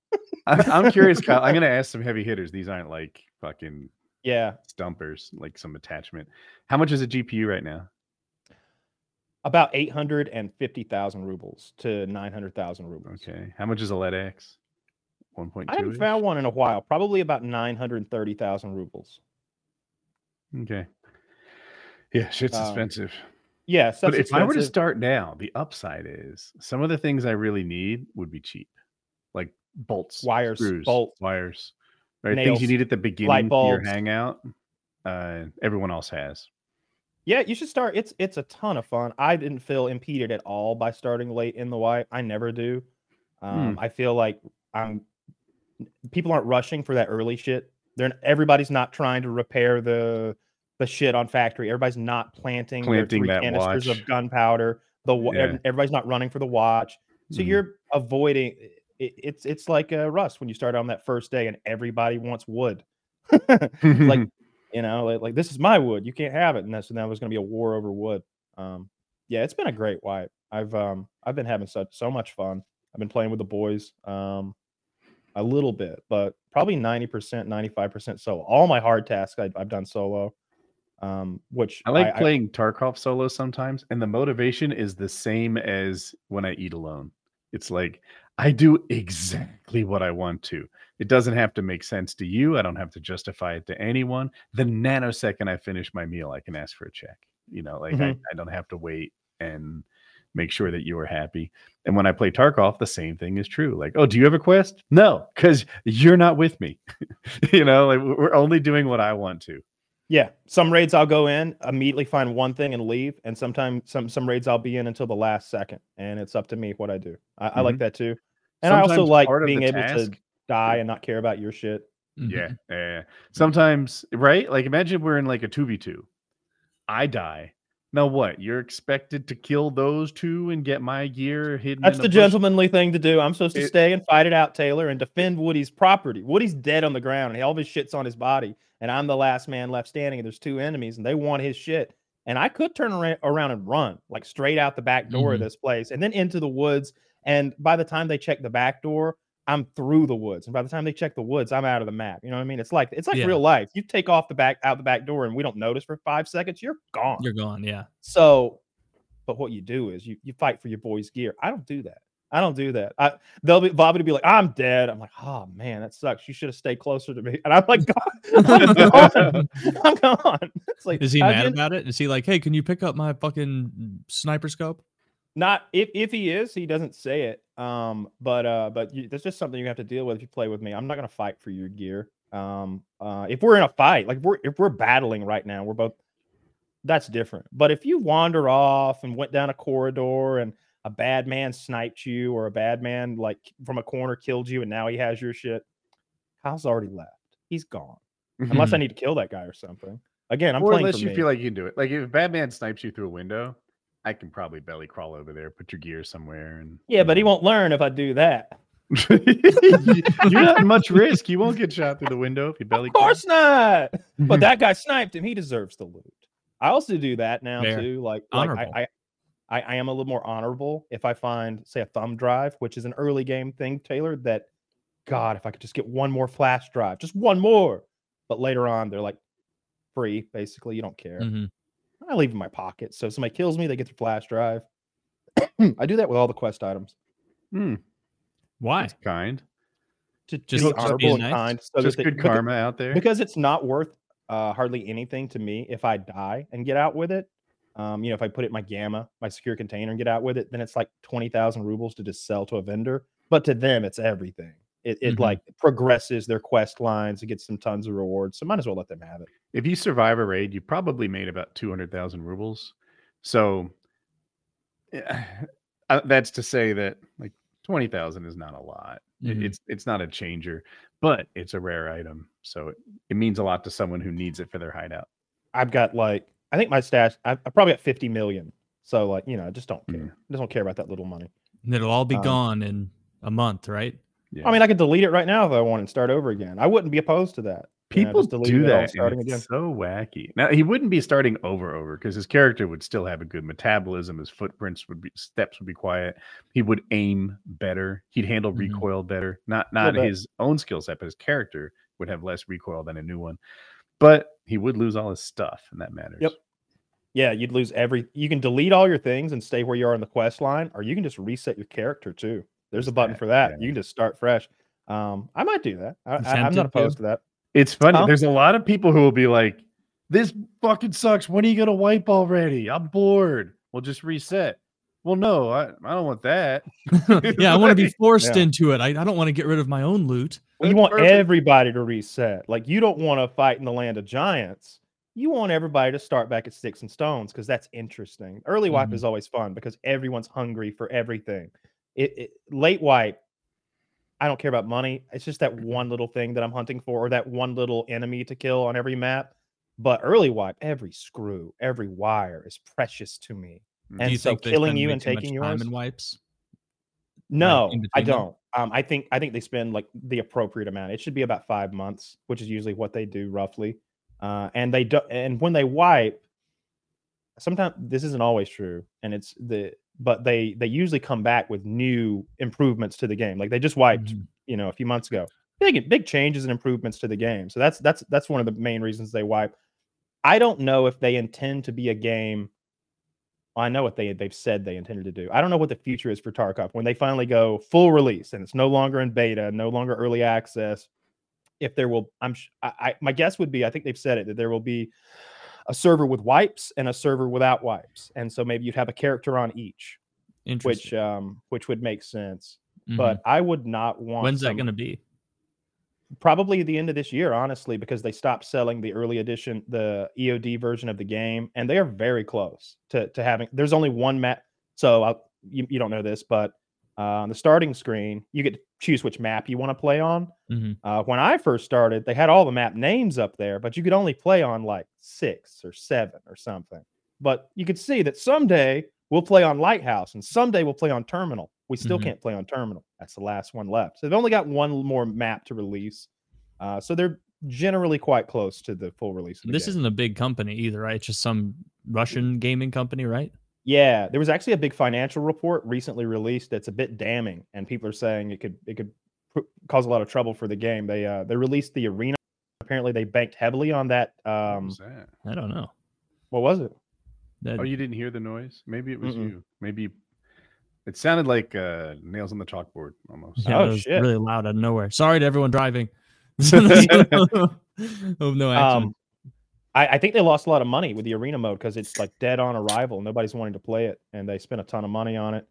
I, I'm curious, Kyle. I'm *laughs* gonna ask some heavy hitters. These aren't like fucking yeah stumpers, like some attachment. How much is a GPU right now? about 850000 rubles to 900000 rubles Okay. How much is a LEDX? 1.2. i haven't found one in a while probably about 930000 rubles Okay. Yeah, shit's Um, expensive. yeah But if I were to start now, the upside is some of the things I really need would be cheap, like bolts, Wires, screws, bolts, wires, right? Things you need at the beginning for your hangout. Uh, everyone else has. Yeah, you should start. It's it's a ton of fun. I didn't feel impeded at all by starting late in the wipe. I never do. Hmm. Um, I feel like I'm. People aren't rushing for that early shit. They're everybody's not trying to repair the the shit on factory. Everybody's not planting, their Planting three that canisters watch. of gunpowder. The Yeah. everybody's not running for the watch. So Mhm. you're avoiding. It, it's it's like a rust when you start on that first day and everybody wants wood. *laughs* like *laughs* you know like, like this is my wood you can't have it. And that's now there's going to be a war over wood. Um yeah it's been a great wipe. I've um i've been having such so much fun. I've been playing with the boys um a little bit but probably 90% 95% solo. All my hard tasks I, i've done solo um which I like playing Tarkov solo sometimes, and the motivation is the same as when I eat alone. It's like I do exactly what I want to. It doesn't have to make sense to you. I don't have to justify it to anyone. The nanosecond I finish my meal, I can ask for a check. You know, like I, mm-hmm. I don't have to wait and make sure that you are happy. And when I play Tarkov, the same thing is true. Like, oh, do you have a quest? No, because you're not with me. *laughs* you know, like we're only doing what I want to. Yeah, some raids I'll go in, immediately find one thing and leave, and sometimes some some raids I'll be in until the last second, and it's up to me what I do. I, I like mm-hmm. that too, and I also like being the able to die and not care about your shit. Yeah, Mhm. yeah, yeah. Sometimes, right? Like imagine we're in like a 2v2. I die. Now what? You're expected to kill those two and get my gear hidden That's in the bush? gentlemanly thing to do. I'm supposed to It- stay and fight it out, Taylor, and defend Woody's property. Woody's dead on the ground, and all of his shit's on his body, and I'm the last man left standing. And there's two enemies, and they want his shit. And I could turn around and run like straight out the back door Mhm. of this place, and then into the woods. And by the time they check the back door, I'm through the woods. And by the time they check the woods, I'm out of the map. You know what I mean? It's like it's like Yeah. real life. You take off the back out the back door, and we don't notice for five seconds. You're gone. You're gone. Yeah. So, but what you do is you you fight for your boy's gear. I don't do that. I don't do that. I they'll be Bobby to be like, I'm dead. I'm like, oh man, that sucks. You should have stayed closer to me. And I'm like, *laughs* God, I'm gone. I'm gone. *laughs* It's like, Is he mad you- about it? Is he like, hey, can you pick up my fucking sniper scope? Not if if he is, he doesn't say it. Um, but uh, but you, that's just something you have to deal with if you play with me. I'm not gonna fight for your gear. Um, uh, if we're in a fight, like we're if we're battling right now, we're both. That's different. But if you wander off and went down a corridor and a bad man sniped you, or a bad man like from a corner killed you, and now he has your shit, Kyle's already left. He's gone. Unless I *laughs* need to kill that guy or something. Again, I'm or playing unless you me. feel like you can do it. Like if Batman snipes you through a window, I can probably belly crawl over there, put your gear somewhere, and yeah, but he won't learn if I do that. *laughs* You're not in much risk. You won't get shot through the window if you belly. Of course not. Mm-hmm. But *laughs* that guy sniped him. He deserves the loot. I also do that now Fair. too. Like, like I, I, I, I am a little more honorable if I find, say, a thumb drive, which is an early game thing, Taylor. That, God, if I could just get one more flash drive, just one more. But later on, they're like free. Basically, you don't care. Mhm. I leave in my pocket. So if somebody kills me, they get their flash drive. *clears throat* I do that with all the quest items Hmm, Why? that's kind. to, to Just- be honorable being and nice? kind. So that Just they- good because- karma out there. because it's not worth uh, hardly anything to me if I die and get out with it. Um, you know, if I put it in my gamma, my secure container, and get out with it, then it's like twenty thousand rubles to just sell to a vendor. But to them, it's everything. It, it Mhm. like progresses their quest lines. It gets them tons of rewards. So might as well let them have it. if you survive a raid, you probably made about 200,000 rubles. So yeah, *sighs* uh, that's to say that like 20,000 is not a lot. It- Mhm. It's it's not a changer, but it's a rare item. So it, it means a lot to someone who needs it for their hideout. I've got like I think my stash. I, I probably got fifty million. So like you know, I just don't care. Mm. I just don't care about that little money. And it'll all be Um, gone in a month, right? Yeah. I mean, I could delete it right now if I want and start over again. I wouldn't be opposed to that. you know, People do that. starting again. so wacky. Now he wouldn't be starting over over because his character would still have a good metabolism. His footprints would be steps would be quiet. He would aim better. He'd handle Mhm. recoil better. Not not his own skill set, but his character would have less recoil than a new one. But he would lose all his stuff, and that matters. Yep. Yeah, you'd lose every. You can delete all your things and stay where you are in the quest line, or you can just reset your character too. There's a button for that. yeah. You can just start fresh. Um, I might do that. I, I, I'm not opposed to that. It's funny. Huh? There's a lot of people who will be like, "This fucking sucks. When are you gonna wipe already? I'm bored. We'll just reset." Well, no, I, I don't want that. *laughs* *laughs* yeah, I want to be forced Yeah. into it. I, I don't want to get rid of my own loot. you want perfect. everybody to reset. Like you don't want to fight in the land of giants. You want everybody to start back at sticks and stones because that's interesting. Early wipe Mhm. is always fun because everyone's hungry for everything. It, it late wipe, I don't care about money. It's just that one little thing that I'm hunting for, or that one little enemy to kill on every map. But early wipe, every screw, every wire is precious to me. And Do you so think killing you and taking time yours. in wipes? No, in I don't. Um, I think I think they spend like the appropriate amount. It should be about five months, which is usually what they do roughly. Uh, and they do, and when they wipe, sometimes this isn't always true, and it's the but they they usually come back with new improvements to the game. Like they just wiped, Mhm. you know, a few months ago. Big big changes and improvements to the game. So that's that's that's one of the main reasons they wipe. I don't know if they intend to be a game. I know what they they've said they intended to do. I don't know what the future is for Tarkov when they finally go full release and it's no longer in beta, no longer early access. If there will, I'm I, I my guess would be I think they've said it that there will be a server with wipes and a server without wipes, and so maybe you'd have a character on each, which um which would make sense. Mhm. But I would not want. when's that going to be? probably the end of this year, honestly, because they stopped selling the early edition, the EOD version of the game, and they are very close to to having. There's only one map, so I'll, you you don't know this, but uh, on the starting screen, you get to choose which map you want to play on. Mhm. Uh, when I first started, they had all the map names up there, but you could only play on like six or seven or something. But you could see that someday we'll play on Lighthouse and someday we'll play on Terminal. We still Mhm. can't play on Terminal. That's the last one left. So they've only got one more map to release. Uh, so they're generally quite close to the full release. Of the This game. isn't a big company either, right? It's just some Russian gaming company, right? Yeah, there was actually a big financial report recently released that's a bit damning, and people are saying it could it could pr- cause a lot of trouble for the game. They uh they released the arena. Apparently, they banked heavily on that. Um, that? I don't know. what was it? That- Oh, you didn't hear the noise? Maybe it was Mm-mm. you. Maybe it sounded like uh, nails on the chalkboard almost. yeah, Oh, that was shit. really loud out of nowhere. Sorry to everyone driving. *laughs* *laughs* oh no accident. Um, I, I think they lost a lot of money with the arena mode because it's like dead on arrival. Nobody's wanting to play it, and they spent a ton of money on it.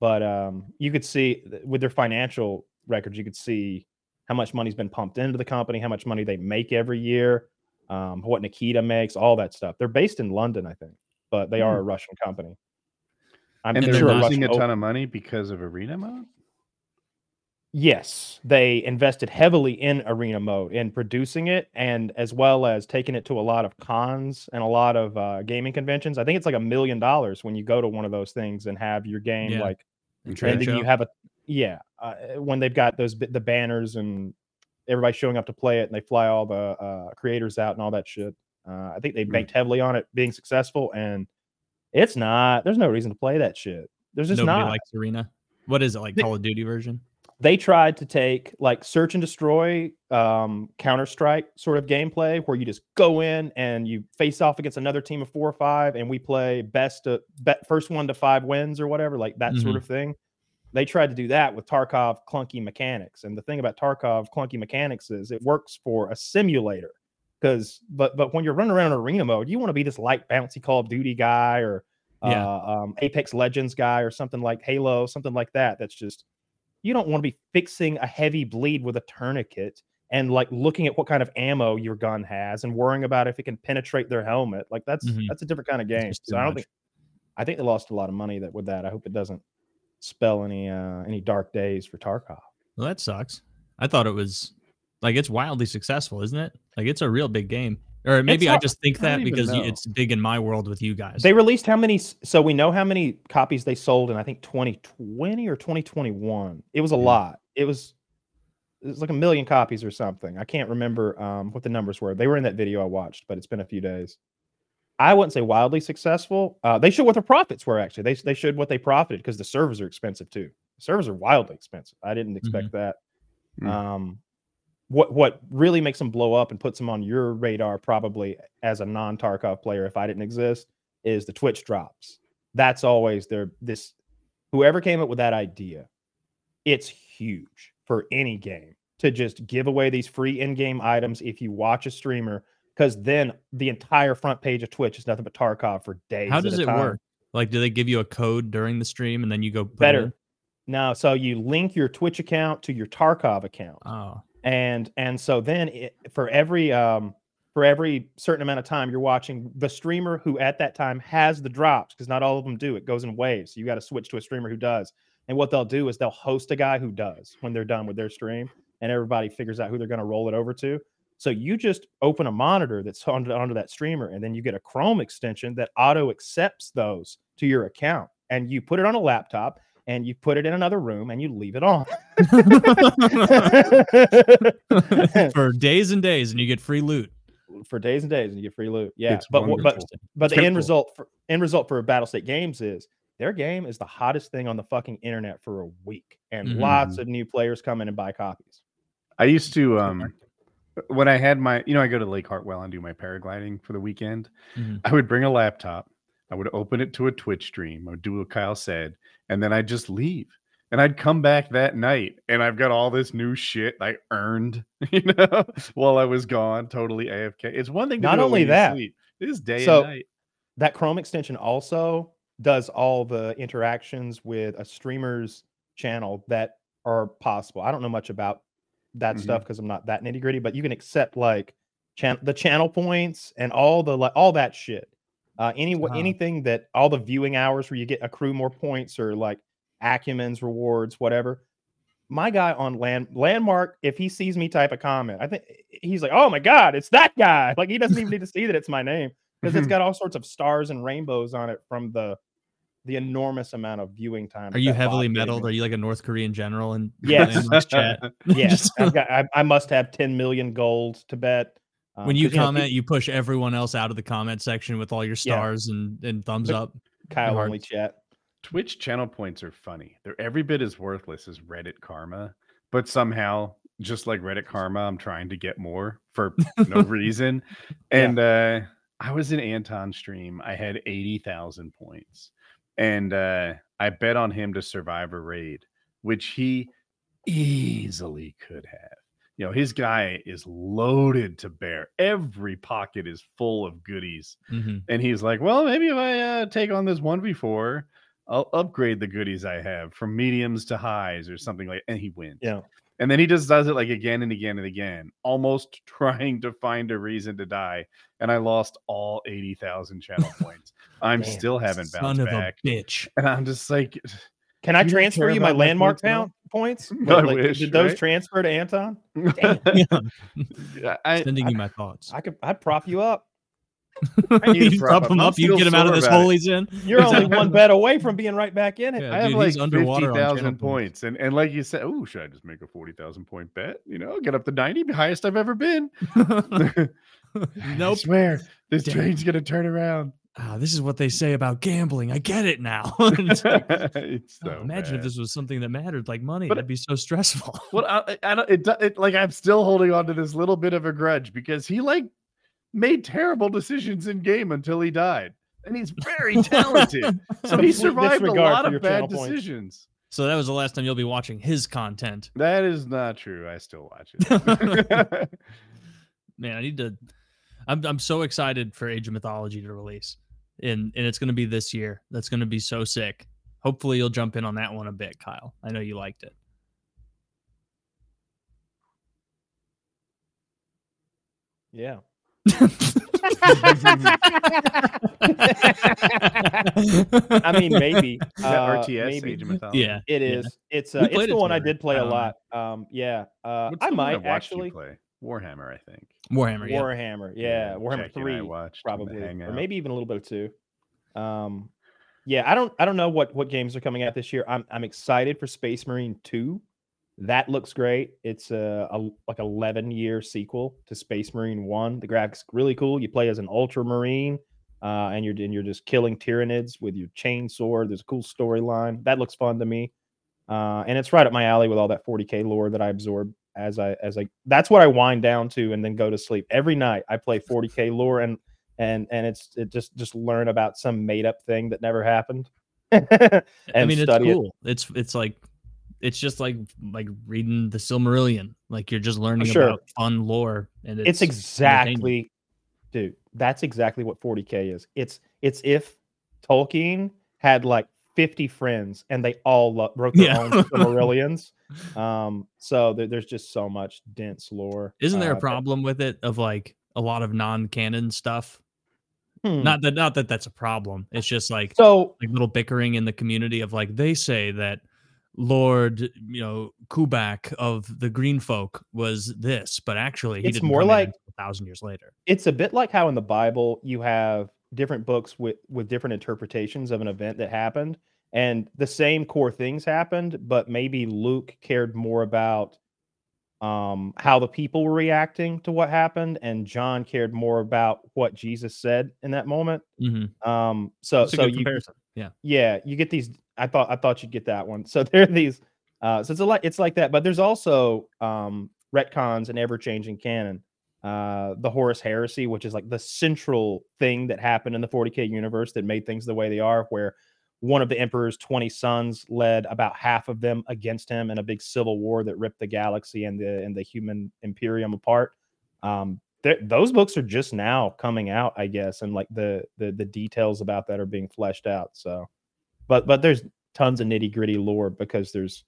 But um, you could see with their financial records, you could see how much money's been pumped into the company, how much money they make every year, um, what Nikita makes, all that stuff. They're based in London, I think, but they are a Russian company. I'm and they're losing a ton o- of money because of arena mode. Yes, they invested heavily in arena mode in producing it, and as well as taking it to a lot of cons and a lot of uh, gaming conventions. I think it's like a million dollars when you go to one of those things and have your game Yeah. like, Trade and then you have a yeah uh, when they've got those the banners and everybody showing up to play it, and they fly all the uh, creators out and all that shit. Uh, I think they Mm. banked heavily on it being successful, and it's not. There's no reason to play that shit. There's just Nobody not. likes Arena. What is it like? They- Call of Duty version? They tried to take like search and destroy um counter strike sort of gameplay where you just go in and you face off against another team of four or five and we play best to bet first one to five wins or whatever like that sort Mhm. of thing they tried to do that with tarkov clunky mechanics and the thing about tarkov clunky mechanics is it works for a simulator because but but when you're running around in arena mode you want to be this light bouncy call of duty guy or Yeah. uh, um, apex legends guy or something like halo something like that that's just you don't want to be fixing a heavy bleed with a tourniquet and like looking at what kind of ammo your gun has and worrying about if it can penetrate their helmet. Like that's Mhm. that's a different kind of game. So I don't much. think I think they lost a lot of money that with that. I hope it doesn't spell any uh any dark days for Tarkov. Well, that sucks. I thought it was like it's wildly successful, isn't it? Like it's a real big game. Or maybe I just think that because know. it's big in my world with you guys. They released how many so we know how many copies they sold in I think 2020 or 2021. It was a Yeah. lot. It was it was like a million copies or something. I can't remember um, what the numbers were. They were in that video I watched, but it's been a few days. I wouldn't say wildly successful. Uh, they showed what their profits were actually. They they showed what they profited because the servers are expensive too. The servers are wildly expensive. I didn't expect that. Mm. Um, what what really makes them blow up and puts them on your radar probably as a non Tarkov player if I didn't exist is the Twitch drops. That's always their this whoever came up with that idea. It's huge for any game to just give away these free in-game items if you watch a streamer because then the entire front page of Twitch is nothing but Tarkov for days. How does it time. work? Like, do they give you a code during the stream and then you go put it Better. No, so you link your Twitch account to your Tarkov account. Oh, and and so then it, for every um for every certain amount of time you're watching the streamer who at that time has the drops because not all of them do it goes in waves. So you got to switch to a streamer who does. And what they'll do is they'll host a guy who does when they're done with their stream and everybody figures out who they're going to roll it over to. So you just open a monitor that's onto, onto that streamer and then you get a chrome extension that auto accepts those to your account and you put it on a laptop and you put it in another room and you leave it on *laughs* for days and days, and you get free loot. for days and days and you get free loot. Yeah, It's but what- but wonderful. but the end result for end result for Battlestate Games is their game is the hottest thing on the fucking internet for a week, and Mhm. lots of new players come in and buy copies. I used to um when I had my you know I go to Lake Hartwell and do my paragliding for the weekend. Mhm. I would bring a laptop. I would open it to a Twitch stream. or do what Kyle said, and then I'd just leave. And I'd come back that night, and I've got all this new shit I earned, *laughs* you know, while I was gone, totally AFK. It's one thing to Not do it when only that, sleep. It is day so- and night. That Chrome extension also does all the interactions with a streamer's channel that are possible. I don't know much about that Mhm. stuff because I'm not that nitty gritty, but you can accept like chan- the channel points and all the like all that shit. Uh, any Uh-huh. anything that all the viewing hours where you get accrue more points or like Acumen's rewards, whatever. My guy on land LVNDMARK, if he sees me type a comment, I think he's like, "Oh my god, it's that guy!" Like he doesn't even need to see that it's my name because it's *laughs* got all sorts of stars and rainbows on it from the the enormous amount of viewing time. Are you heavily meddled? Are you like a North Korean general And Yes. *laughs* Yes, *laughs* I've got. I, I must have 10 million gold to bet. Um, when you know, comment, pe- you push everyone else out of the comment section with all your Yeah. stars and, and thumbs The- up. Kyle hearts. only chat. Twitch channel points are funny. They're every bit as worthless as Reddit karma, but somehow, just like Reddit karma, I'm trying to get more for no *laughs* reason. Yeah. And uh I was in Anton's stream. I had 80,000 points. And uh I bet on him to survive a raid, which he easily could have. You know, his guy is loaded to bear. Every pocket is full of goodies Mhm. and he's like, "Well, maybe if I uh, take on this one before, I'll upgrade the goodies I have from mediums to highs or something like." And he wins. Yeah. And then he just does it like again and again and again, almost *laughs* trying to find a reason to die. And I lost all eighty thousand channel *laughs* points. I'm Damn. still haven't Son bounced of back, a bitch. and I'm just like, Can I You transfer you my my LVNDMARK points now? pound points? *laughs* I Like, wish, did those right? transfer to Anton? *laughs* Yeah. I, Sending I- you my thoughts. I could. I'd prop you up. I need to *laughs* you prop prop him up, you get him out of this about it. hole he's in. You're only one bet away from being right back in it. Yeah. I have dude, like he's underwater fifty on channel thousand points. points, and and like you said, oh, should I just make a forty thousand point bet? You know, get up to ninety, highest I've ever been. I nope. swear this Damn. train's gonna turn around. Ah, this is what they say about gambling. I get it now. *laughs* It's like, oh, so imagine if this was something that mattered, like money. But- That'd be so stressful. *laughs* Well, I, I don't, it, it like I'm still holding on to this little bit of a grudge because he like made terrible decisions in game until he died, and he's very *laughs* talented. so he survived a disregard lot of bad channel points. decisions. so that was the last time you'll be watching his content. That is not true. I still watch it. Man, I need to. I'm I'm so excited for Age of Mythology to release, and and it's going to be this year. That's going to be so sick. Hopefully, you'll jump in on that one a bit, Kyle. I know you liked it. Yeah. I *laughs* I mean, maybe. *laughs* Uh, RTS maybe. Age of yeah, It yeah. It's uh, it's the it one I did play a Um, lot. Um, yeah. Uh, I might actually you play Warhammer. I think Warhammer. Yeah. Warhammer. Yeah, Warhammer Jackie three watched probably, or maybe even a little bit of two. Um, yeah, I don't I don't know what what games are coming out this year. I'm I'm excited for Space Marine two. That looks great. It's a, a like 11 year sequel to Space Marine one. The graphics really cool. You play as an Ultramarine, uh, and you're and you're just killing Tyranids with your chainsaw. There's a cool storyline that looks fun to me, uh, and it's right up my alley with all that 40k lore that I absorb as I as I. That's what I wind down to and then go to sleep every night. I play *laughs* 40k lore and and and it's it just just learn about some made up thing that never happened. *laughs* I mean, it's study it. cool. It's it's like it's just like like reading the Silmarillion. Like you're just learning oh, sure. about fun lore, and it's, it's, exactly dude that's exactly what 40k is it's it's if tolkien had like 50 friends and they all lo- wrote their Yeah. own Silmarillions. *laughs* um so there, there's just so much dense lore Isn't there uh, a problem with it of like a lot of non-canon stuff? Hmm. Not that not that that's a problem. It's just like so like little bickering in the community of like they say that Lord, you know, Kubak of the Green Folk was this, but actually he It's didn't more like- a thousand years later. it's a bit like how in the bible you have different books with with different interpretations of an event that happened and the same core things happened but maybe luke cared more about um how the people were reacting to what happened and john cared more about what jesus said in that moment Mm-hmm. um so That's so you comparison. Yeah. yeah you get these i thought i thought you'd get that one *laughs* so there are these uh so it's a lot it's like that but there's also um retcons and ever-changing canon uh the horus heresy which is like the central thing that happened in the 40k universe that made things the way they are where one of the emperor's 20 sons led about half of them against him in a big civil war that ripped the galaxy and the and the human imperium apart um those books are just now coming out i guess and like the, the the details about that are being fleshed out so but but there's tons of nitty gritty lore because there's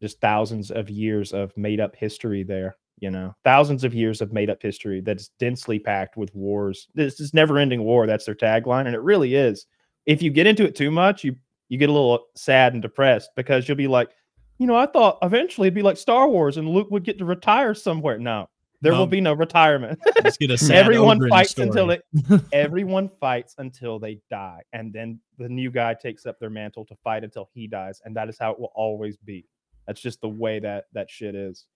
just thousands of years of made up history there. You know, thousands of years of made up history that's densely packed with wars. This is never ending war. That's their tagline, and it really is. If you get into it too much, you you get a little sad and depressed because you'll be like, you know, I thought eventually it'd be like Star Wars and Luke would get to retire somewhere. No, there will be no retirement. *laughs* Get a sad everyone fights until it *laughs* everyone fights until they die and then the new guy takes up their mantle to fight until he dies and that is how it will always be that's just the way that that shit is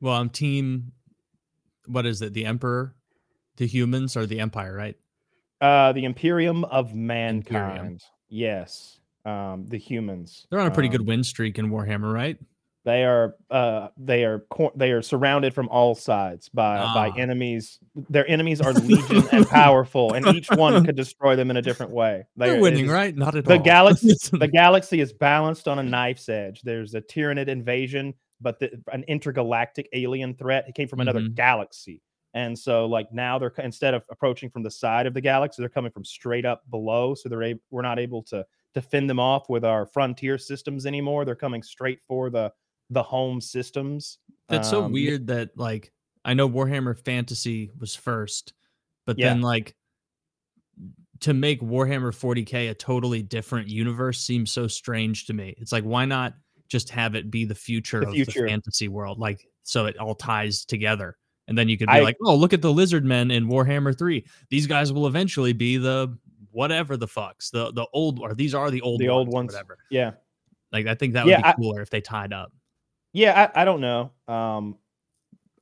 Well, I'm team. What is it? The Emperor, the humans, or the Empire? Right? uh the imperium of mankind yes um the humans They're on a pretty Um, good win streak in Warhammer, right? they are uh they are cor- they are surrounded from all sides by by Ah. enemies their enemies are *laughs* legion and powerful and each one could destroy them in a different way They're it winning, is- right? Not at the all. galaxy *laughs* the galaxy is balanced on a knife's edge. There's a tyranid invasion, but the, an intergalactic alien threat. It came from another Mhm. galaxy, and so like now they're instead of approaching from the side of the galaxy, they're coming from straight up below. So they're able, we're not able to to fend them off with our frontier systems anymore. They're coming straight for the the home systems. That's so Um, weird that like I know Warhammer Fantasy was first, but Yeah. then like to make Warhammer 40k a totally different universe seems so strange to me. It's like why not just have it be the future The of future. the fantasy world, like so it all ties together. And then you could be I- like, oh, look at the lizard men in Warhammer 3. These guys will eventually be the whatever the fucks, the the old or these are the old The old ones. whatever. Yeah, Like I think that would Yeah, be I- cooler if they tied up. yeah. I, I don't know. Um,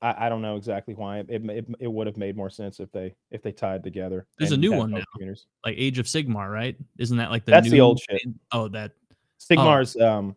I, I don't know exactly why it, it, it, it would have made more sense if they if they tied together. There's a new one now. communities. Like Age of Sigmar, right? Isn't that like the That's the new old shit. Oh, that Sigmar's um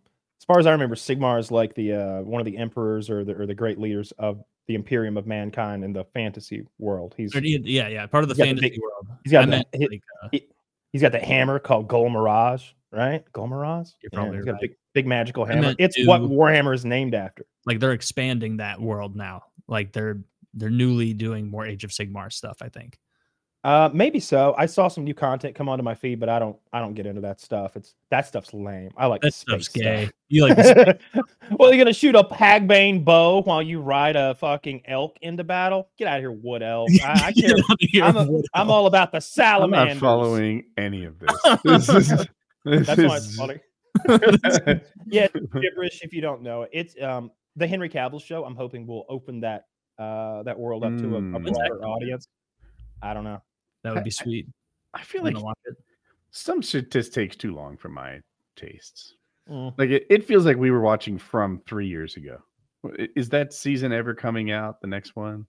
far as I remember, Sigmar is like the uh one of the emperors or the or the great leaders of the Imperium of mankind in the fantasy world. He's yeah, yeah, part of the He's got the fantasy big- world. he's got I the- meant, like, uh, he, he's got the hammer called Ghal Maraz, right? Ghal Maraz? You're Yeah, probably he's got a big big magical hammer. It's what Warhammer is named after. like they're expanding that world now. Like they're they're newly doing more Age of Sigmar stuff. I think. Uh maybe so. I saw some new content come onto my feed, but I don't I don't get into that stuff. It's that stuff's lame. I like the That stuff's space gay. stuff. You like the *laughs* well, you're gonna shoot a hagbane bow while you ride a fucking elk into battle? Get out of here, wood elf. *laughs* I, I Get care. here, I'm, a, Wood I'm all about the I'm not following any of this. *laughs* This is, this That's why it's funny. Yeah, it's gibberish if you don't know it. It's um the Henry Cavill show. I'm hoping will open that uh that world up to a, a Mm. When's that broader coming? audience. I don't know. That would be sweet. I feel I'm like watch it. some shit just takes too long for my tastes. Mm. Like it, it feels like we were watching from three years ago. Is that season ever coming out? The next one?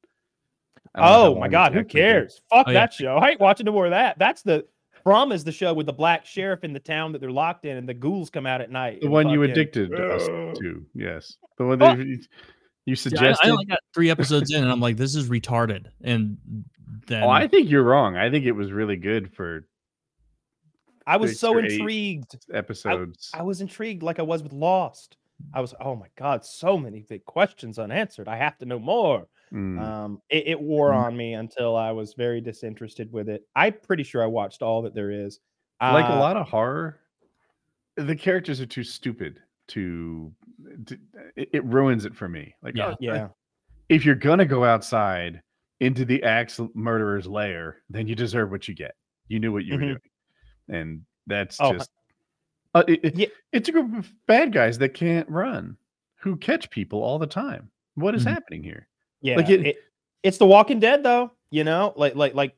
I don't know how Oh my god, who actually been. cares? Fuck Oh, yeah. that show. I ain't watching no more of that. That's the From is the show with the black sheriff in the town that they're locked in, and the ghouls come out at night. The and one you fucking- addicted us to. Yes. The one Oh. that you, you Yeah, I. I only got three episodes in, and I'm like, this is retarded. And then oh, I think you're wrong. I think it was really good for I was so intrigued. episodes. I was intrigued like I was with Lost. I was, oh my God, so many big questions unanswered. I have to know more. Mm. Um, it, it wore Mm. on me until I was very disinterested with it. I'm pretty sure I watched all that there is. like a Uh, lot of horror, the characters are too stupid to. to it, it ruins it for me. Like, Yeah. oh, Yeah. if you're gonna go outside into the axe murderer's lair, then you deserve what you get. You knew what you Mhm. were doing, and that's Oh, just. Uh, it- it- Yeah. It's a group of bad guys that can't run, who catch people all the time. What is Mhm. happening here? Yeah, Like it- it, it's The Walking Dead, though. You know, like like like,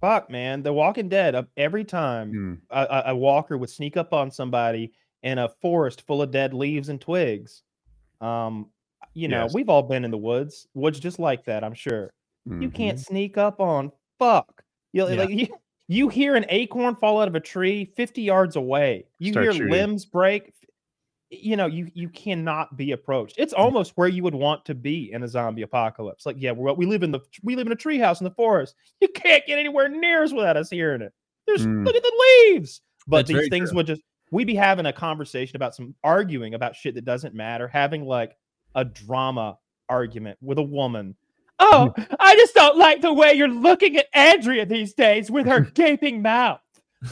fuck, man, The Walking Dead. uh, Every time a, a, a walker would sneak up on somebody in a forest full of dead leaves and twigs, um, you know, Yes. we've all been in the woods, woods just like that. I'm sure you Mhm. can't sneak up on. Fuck, you Yeah. like *laughs* you. You hear an acorn fall out of a tree 50 yards away. You Start hear shooting. limbs break. You know, you you cannot be approached. It's almost where you would want to be in a zombie apocalypse. Like, yeah, we we live in the we live in a treehouse in the forest. You can't get anywhere near us without us hearing it. There's Mm. look at the leaves. But That's these things true. would just we'd be having a conversation about some arguing about shit that doesn't matter, having like a drama argument with a woman. Oh, I just don't like the way you're looking at Andrea these days with her *laughs* gaping mouth.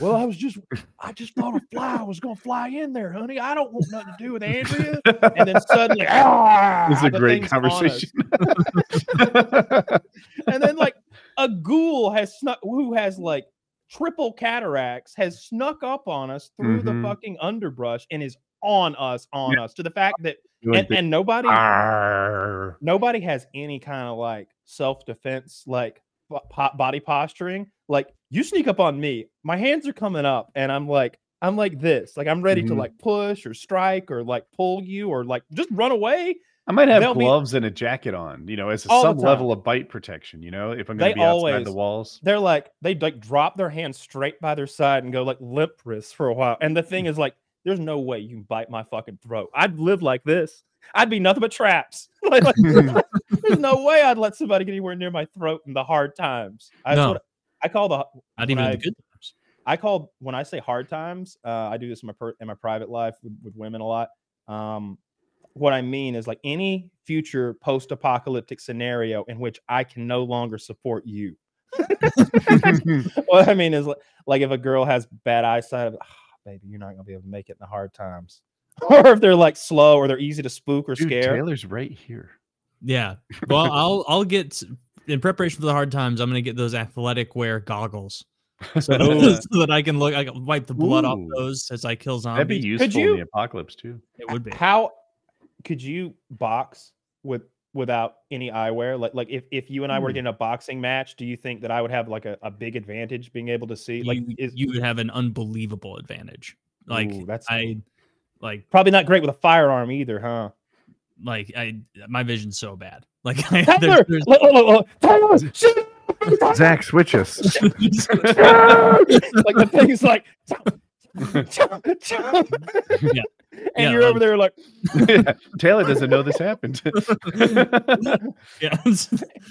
Well, I was just, I just thought a fly was gonna fly in there, honey. I don't want nothing to do with Andrea. And then suddenly, *laughs* ah, It's a great on us. conversation. *laughs* And then like a ghoul has snuck, who has like triple cataracts, has snuck up on us through Mhm. the fucking underbrush and is on us, on us to the fact that, *laughs* and, and nobody, "Arr." nobody has any kind of like self defense, like po- body posturing. Like you sneak up on me, my hands are coming up, and I'm like, I'm like this, like I'm ready to Mhm. like push or strike or like pull you or like just run away. I might have They'll be- gloves and a jacket on, you know, as a, All the some time. level of bite protection, you know, if I'm going to be outside the walls. They're like they like drop their hands straight by their side and go like limp wrists for a while. And the thing *laughs* is like, there's no way you can bite my fucking throat. I'd live like this. I'd be nothing but traps. *laughs* like, like, *laughs* there's no way I'd let somebody get anywhere near my throat in the hard times. That's No. what I call the Not even I- the good times. I call when I say hard times, uh, I do this in my per, in my private life with, with women a lot. Um, what I mean is like any future post-apocalyptic scenario in which I can no longer support you. *laughs* *laughs* what I mean is like, like if a girl has bad eyesight, "Ah, baby, you're not gonna be able to make it in the hard times. *laughs* or if they're like slow or they're easy to spook or Dude, scare. Taylor's right here. Yeah. Well, I'll I'll get in preparation for the hard times. I'm gonna get those athletic wear goggles so, Ooh. so that I can look. I can wipe the blood off those as I kill That'd be zombies. useful in you- the apocalypse too. It would be. How could you box with without any eyewear? Like like if, if you and I were Hmm. getting a boxing match, do you think that I would have like a, a big advantage being able to see? Like you, is you would have an unbelievable advantage. Like Ooh, that's I, like probably not great with a firearm either, huh? like I my vision's so bad. Like I, there's, look, look, look, look, Tyler! Zach, switch us. there's like the thing's like *laughs* chomp, chomp. Yeah. and Yeah, you're um, over there like *laughs* Taylor doesn't know this happened. *laughs* yeah,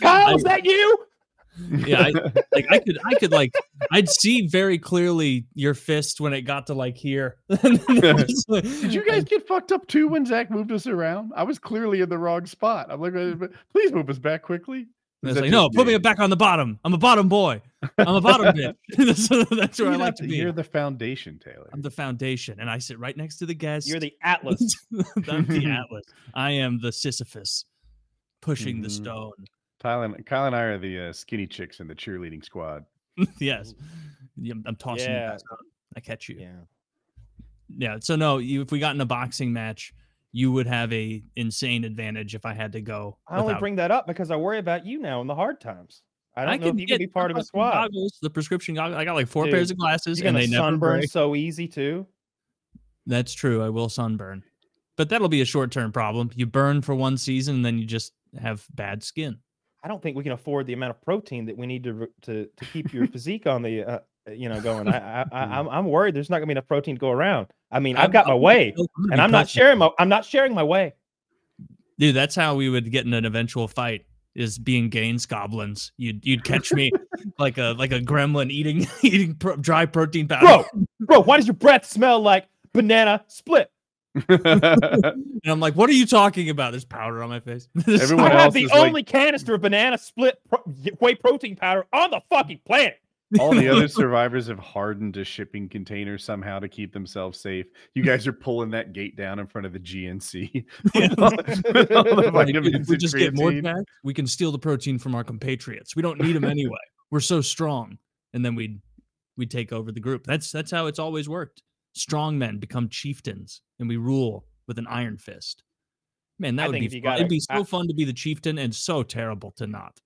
Kyle, is that you? yeah. I, like I could I could like I'd see very clearly your fist when it got to like here. Did you guys get fucked up too when Zach moved us around? I was clearly in the wrong spot. I'm like, "Uh, please move us back quickly. And it's like, no, put me me? back on the bottom. I'm a bottom boy. I'm a bottom bitch. *laughs* *laughs* that's, that's where I You'd like have to to be. You're the foundation, Taylor. I'm the foundation, and I sit right next to the guest. You're the *laughs* Atlas. I'm the Atlas. I am the Sisyphus pushing the Mhm. stone. Kyle and, Kyle and I are the uh, skinny chicks in the cheerleading squad. yes. I'm- I'm tossing you Yeah. guys. I catch you. Yeah. Yeah. So no, you, if we got in a boxing match, you would have a insane advantage if I had to go. I only without- bring that up because I worry about you now in the hard times. I don't know if you can be part of a squad. Goggles, the prescription goggles. I got like four Dude, pairs of glasses, and they never sunburn break. so easy too. That's true. I will sunburn, but that'll be a short term problem. You burn for one season, and then you just have bad skin. I don't think we can afford the amount of protein that we need to to to keep your *laughs* physique on the uh, you know going. I, I, I I'm I'm worried there's not gonna be enough protein to go around. I mean, I've I'm- got my I'm- way, and I'm not sharing my I'm not sharing my way. Dude, that's how we would get in an eventual fight. Is being Gaines goblins. You'd you'd catch me *laughs* like a like a gremlin eating *laughs* eating pro- dry protein powder. Bro, *laughs* bro, why does your breath smell like banana split? And I'm like, what are you talking about? There's powder on my face. Everyone I have the is like- only canister of banana split pro- whey protein powder on the fucking planet. *laughs* All the other survivors have hardened a shipping container somehow to keep themselves safe. You guys are pulling that gate down in front of the GNC. *laughs* Yeah. with all- *laughs* with all the if we just get more back, we can steal the protein from our compatriots. We don't need them anyway. We're so strong. And then we'd we'd take over the group. That's that's how it's always worked. Strong men become chieftains and we rule with an iron fist. Man, that I would be fun. gotta- It'd be so I- fun to be the chieftain and so terrible to not.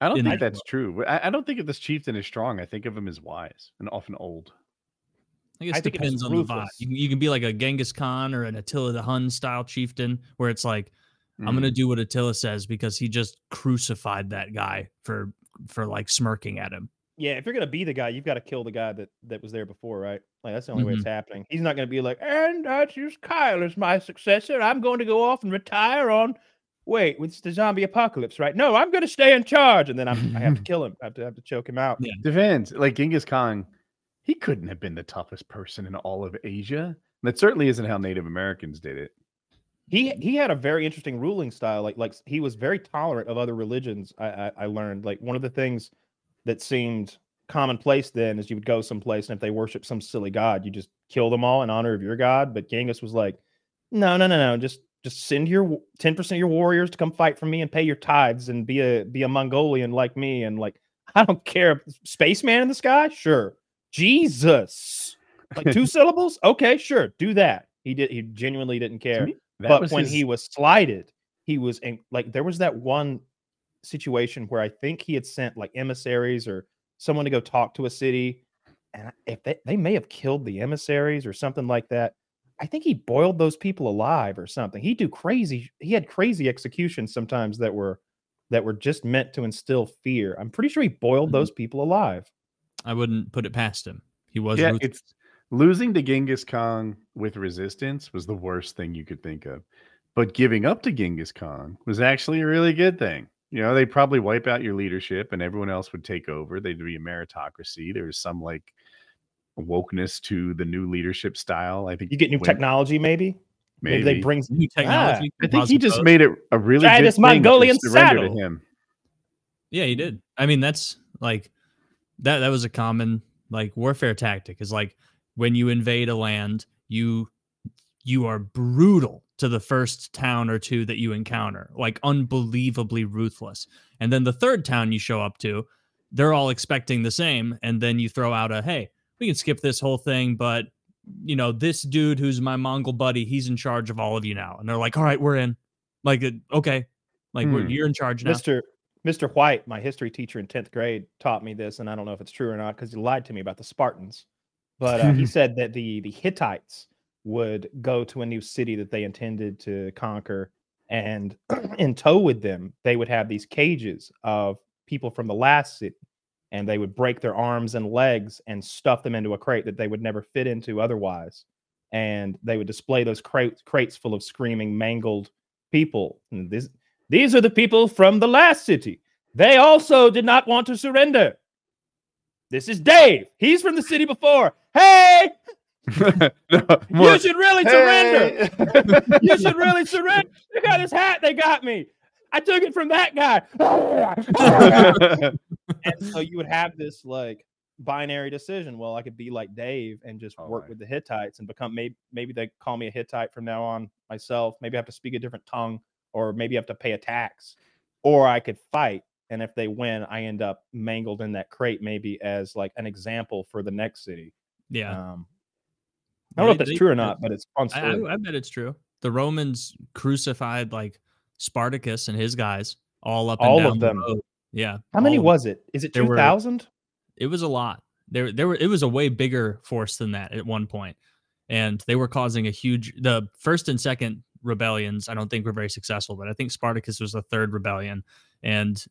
I don't think the- that's true. I, I don't think of this chieftain as strong. I think of him as wise and often old. I guess I it depends on the vibe. You can, you can be like a Genghis Khan or an Attila the Hun style chieftain, where it's like, I'm gonna Mm. do what Attila says because he just crucified that guy for for like smirking at him. Yeah, if you're gonna be the guy, you've got to kill the guy that that was there before, right? Like that's the only way Mm-hmm. it's happening. He's not gonna be like, and I choose Kyle as my successor. I'm going to go off and retire on. Wait, it's the zombie apocalypse, right? No, I'm gonna stay in charge, and then I'm, I have to *laughs* kill him. I have to have to choke him out. Yeah. Depends. Like Genghis Khan, he couldn't have been the toughest person in all of Asia. That certainly isn't how Native Americans did it. He he had a very interesting ruling style. Like like he was very tolerant of other religions. I I, I learned like one of the things that seemed commonplace then is you would go someplace and if they worship some silly god, you just kill them all in honor of your god. But Genghis was like, no, no, no, no, just just send your ten percent of your warriors to come fight for me and pay your tithes and be a be a Mongolian like me and like *laughs* I don't care. Spaceman in the sky, sure. Jesus, like two *laughs* syllables, okay, sure, do that. He did. He genuinely didn't care. me, but when his- he was slighted, he was in, like there was that one situation where I think he had sent like emissaries or someone to go talk to a city, and if they, they may have killed the emissaries or something like that. I think he boiled those people alive or something. He do crazy. He had crazy executions sometimes that were that were just meant to instill fear. I'm pretty sure he boiled Mhm. those people alive. I wouldn't put it past him. He was yeah, ruthless. it's losing to Genghis Khan with resistance was the worst thing you could think of. But giving up to Genghis Khan was actually a really good thing. You know, they'd probably wipe out your leadership and everyone else would take over. They'd be a meritocracy. There was some like wokeness to the new leadership style. I think You get new when- technology, maybe. Maybe, Maybe they bring new technology. I think he just made it a really Try good this thing to Mongolian surrender saddle. to him. Yeah, he did. I mean, that's like that that was a common like warfare tactic is like when you invade a land, you you are brutal to the first town or two that you encounter, like unbelievably ruthless. And then the third town you show up to, they're all expecting the same and then you throw out a hey, we can skip this whole thing, but you know, this dude who's my Mongol buddy, he's in charge of all of you now. And they're like, "All right, we're in." Like, okay. Like we're, Hmm. you're in charge now. Mr. Mr. White, my history teacher in 10th grade, taught me this, and I don't know if it's true or not because he lied to me about the Spartans. But uh, he *laughs* said that the the Hittites would go to a new city that they intended to conquer, and *clears throat* in tow with them, they would have these cages of people from the last city, and they would break their arms and legs and stuff them into a crate that they would never fit into otherwise, and they would display those crates crates full of screaming, mangled people. And this these are the people from the last city. They also did not want to surrender. This is Dave. He's from the city before. Hey, *laughs* No, *laughs* you should really surrender. *laughs* You should really surrender. Look at this hat they got me. I took it from that guy. And so *laughs* you would have this like binary decision. Well, I could be like Dave and just Oh, work right. with the Hittites and become maybe maybe they call me a Hittite from now on myself. Maybe I have to speak a different tongue, or maybe I have to pay a tax, or I could fight. And if they win, I end up mangled in that crate, maybe as like an example for the next city. yeah. Um, I don't know if that's true or not, but it's fun I. I, I bet it's true. The Romans crucified like Spartacus and his guys all up and All of the them. road. Yeah. How many all of them. was it? Is it two thousand? It was a lot. There, there were. It was a way bigger force than that at one point, and they were causing a huge. The first and second rebellions, I don't think were very successful, but I think Spartacus was the third rebellion, and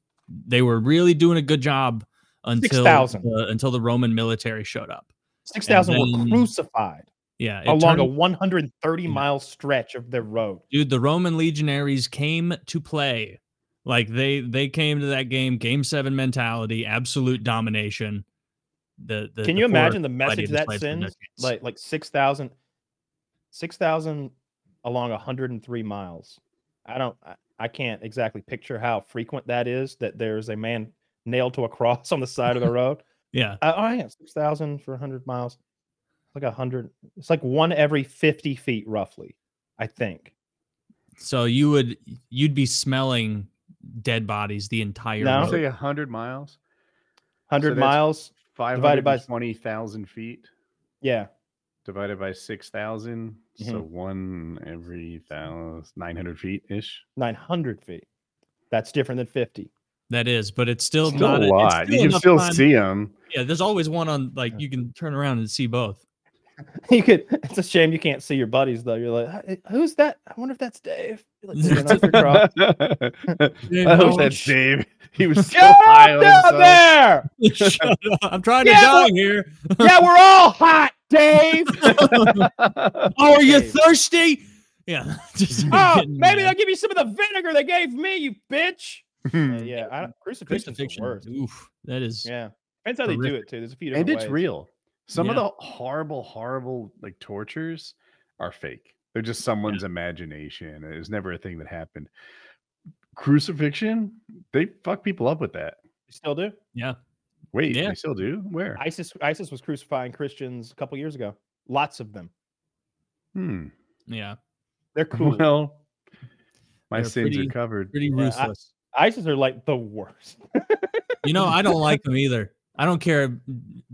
they were really doing a good job until 6,000. the, until the Roman military showed up. Six thousand were crucified Yeah, along a turned- 130 Yeah. mile stretch of the road. dude the roman legionaries came to play like they they came to that game game seven mentality absolute domination the, the Can you four imagine the message that slaves were no sends? Like like 6,000 6,000 along 103 miles. I don't I, I can't exactly picture how frequent that is that there's a man nailed to a cross *laughs* on the side of the *laughs* road. yeah Uh, oh yeah, 6,000 for 100 miles. Like a 100 it's like one every 50 feet roughly, I think. so you would you'd be smelling dead bodies the entire No. Did you road. say hundred miles, 100 that's- miles. five Divided hundred by- twenty thousand feet Yeah. divided by six thousand, so mm-hmm. one every thousand nine hundred feet ish. 900 feet. That's different than 50. that is but it's still, Still not a it's lot. You still can still time- see them. yeah there's always one on like you can turn around and see both *laughs* You could. It's a shame you can't see your buddies though. You're like, who's that? I wonder if that's Dave. Like, taking off your *laughs* cross. Dave, I hope that's Dave. He was so high on down himself. there! *laughs* Shut up. i'm trying to Yeah, die here Yeah, we're all hot, Dave. oh are you Dave. thirsty yeah just Oh, maybe mad. they'll give you some of the vinegar they gave me, you bitch. Uh, yeah, I don't, crucifixion's the crucifixion worst. oof that is Yeah, depends how they do it too. There's a few and it's ways. real. Some of the horrible, horrible like tortures are fake. They're just someone's imagination. It was never a thing that happened. Crucifixion, they fuck people up with that. You still do? Yeah. Wait, Yeah. they still do? Where? ISIS ISIS was crucifying Christians a couple years ago. Lots of them. Hmm. Yeah, They're *laughs* cool. Well, my They're sins pretty- are covered. pretty Yeah, I- ruthless. ISIS are like the worst. you know, I don't like *laughs* them either. I don't care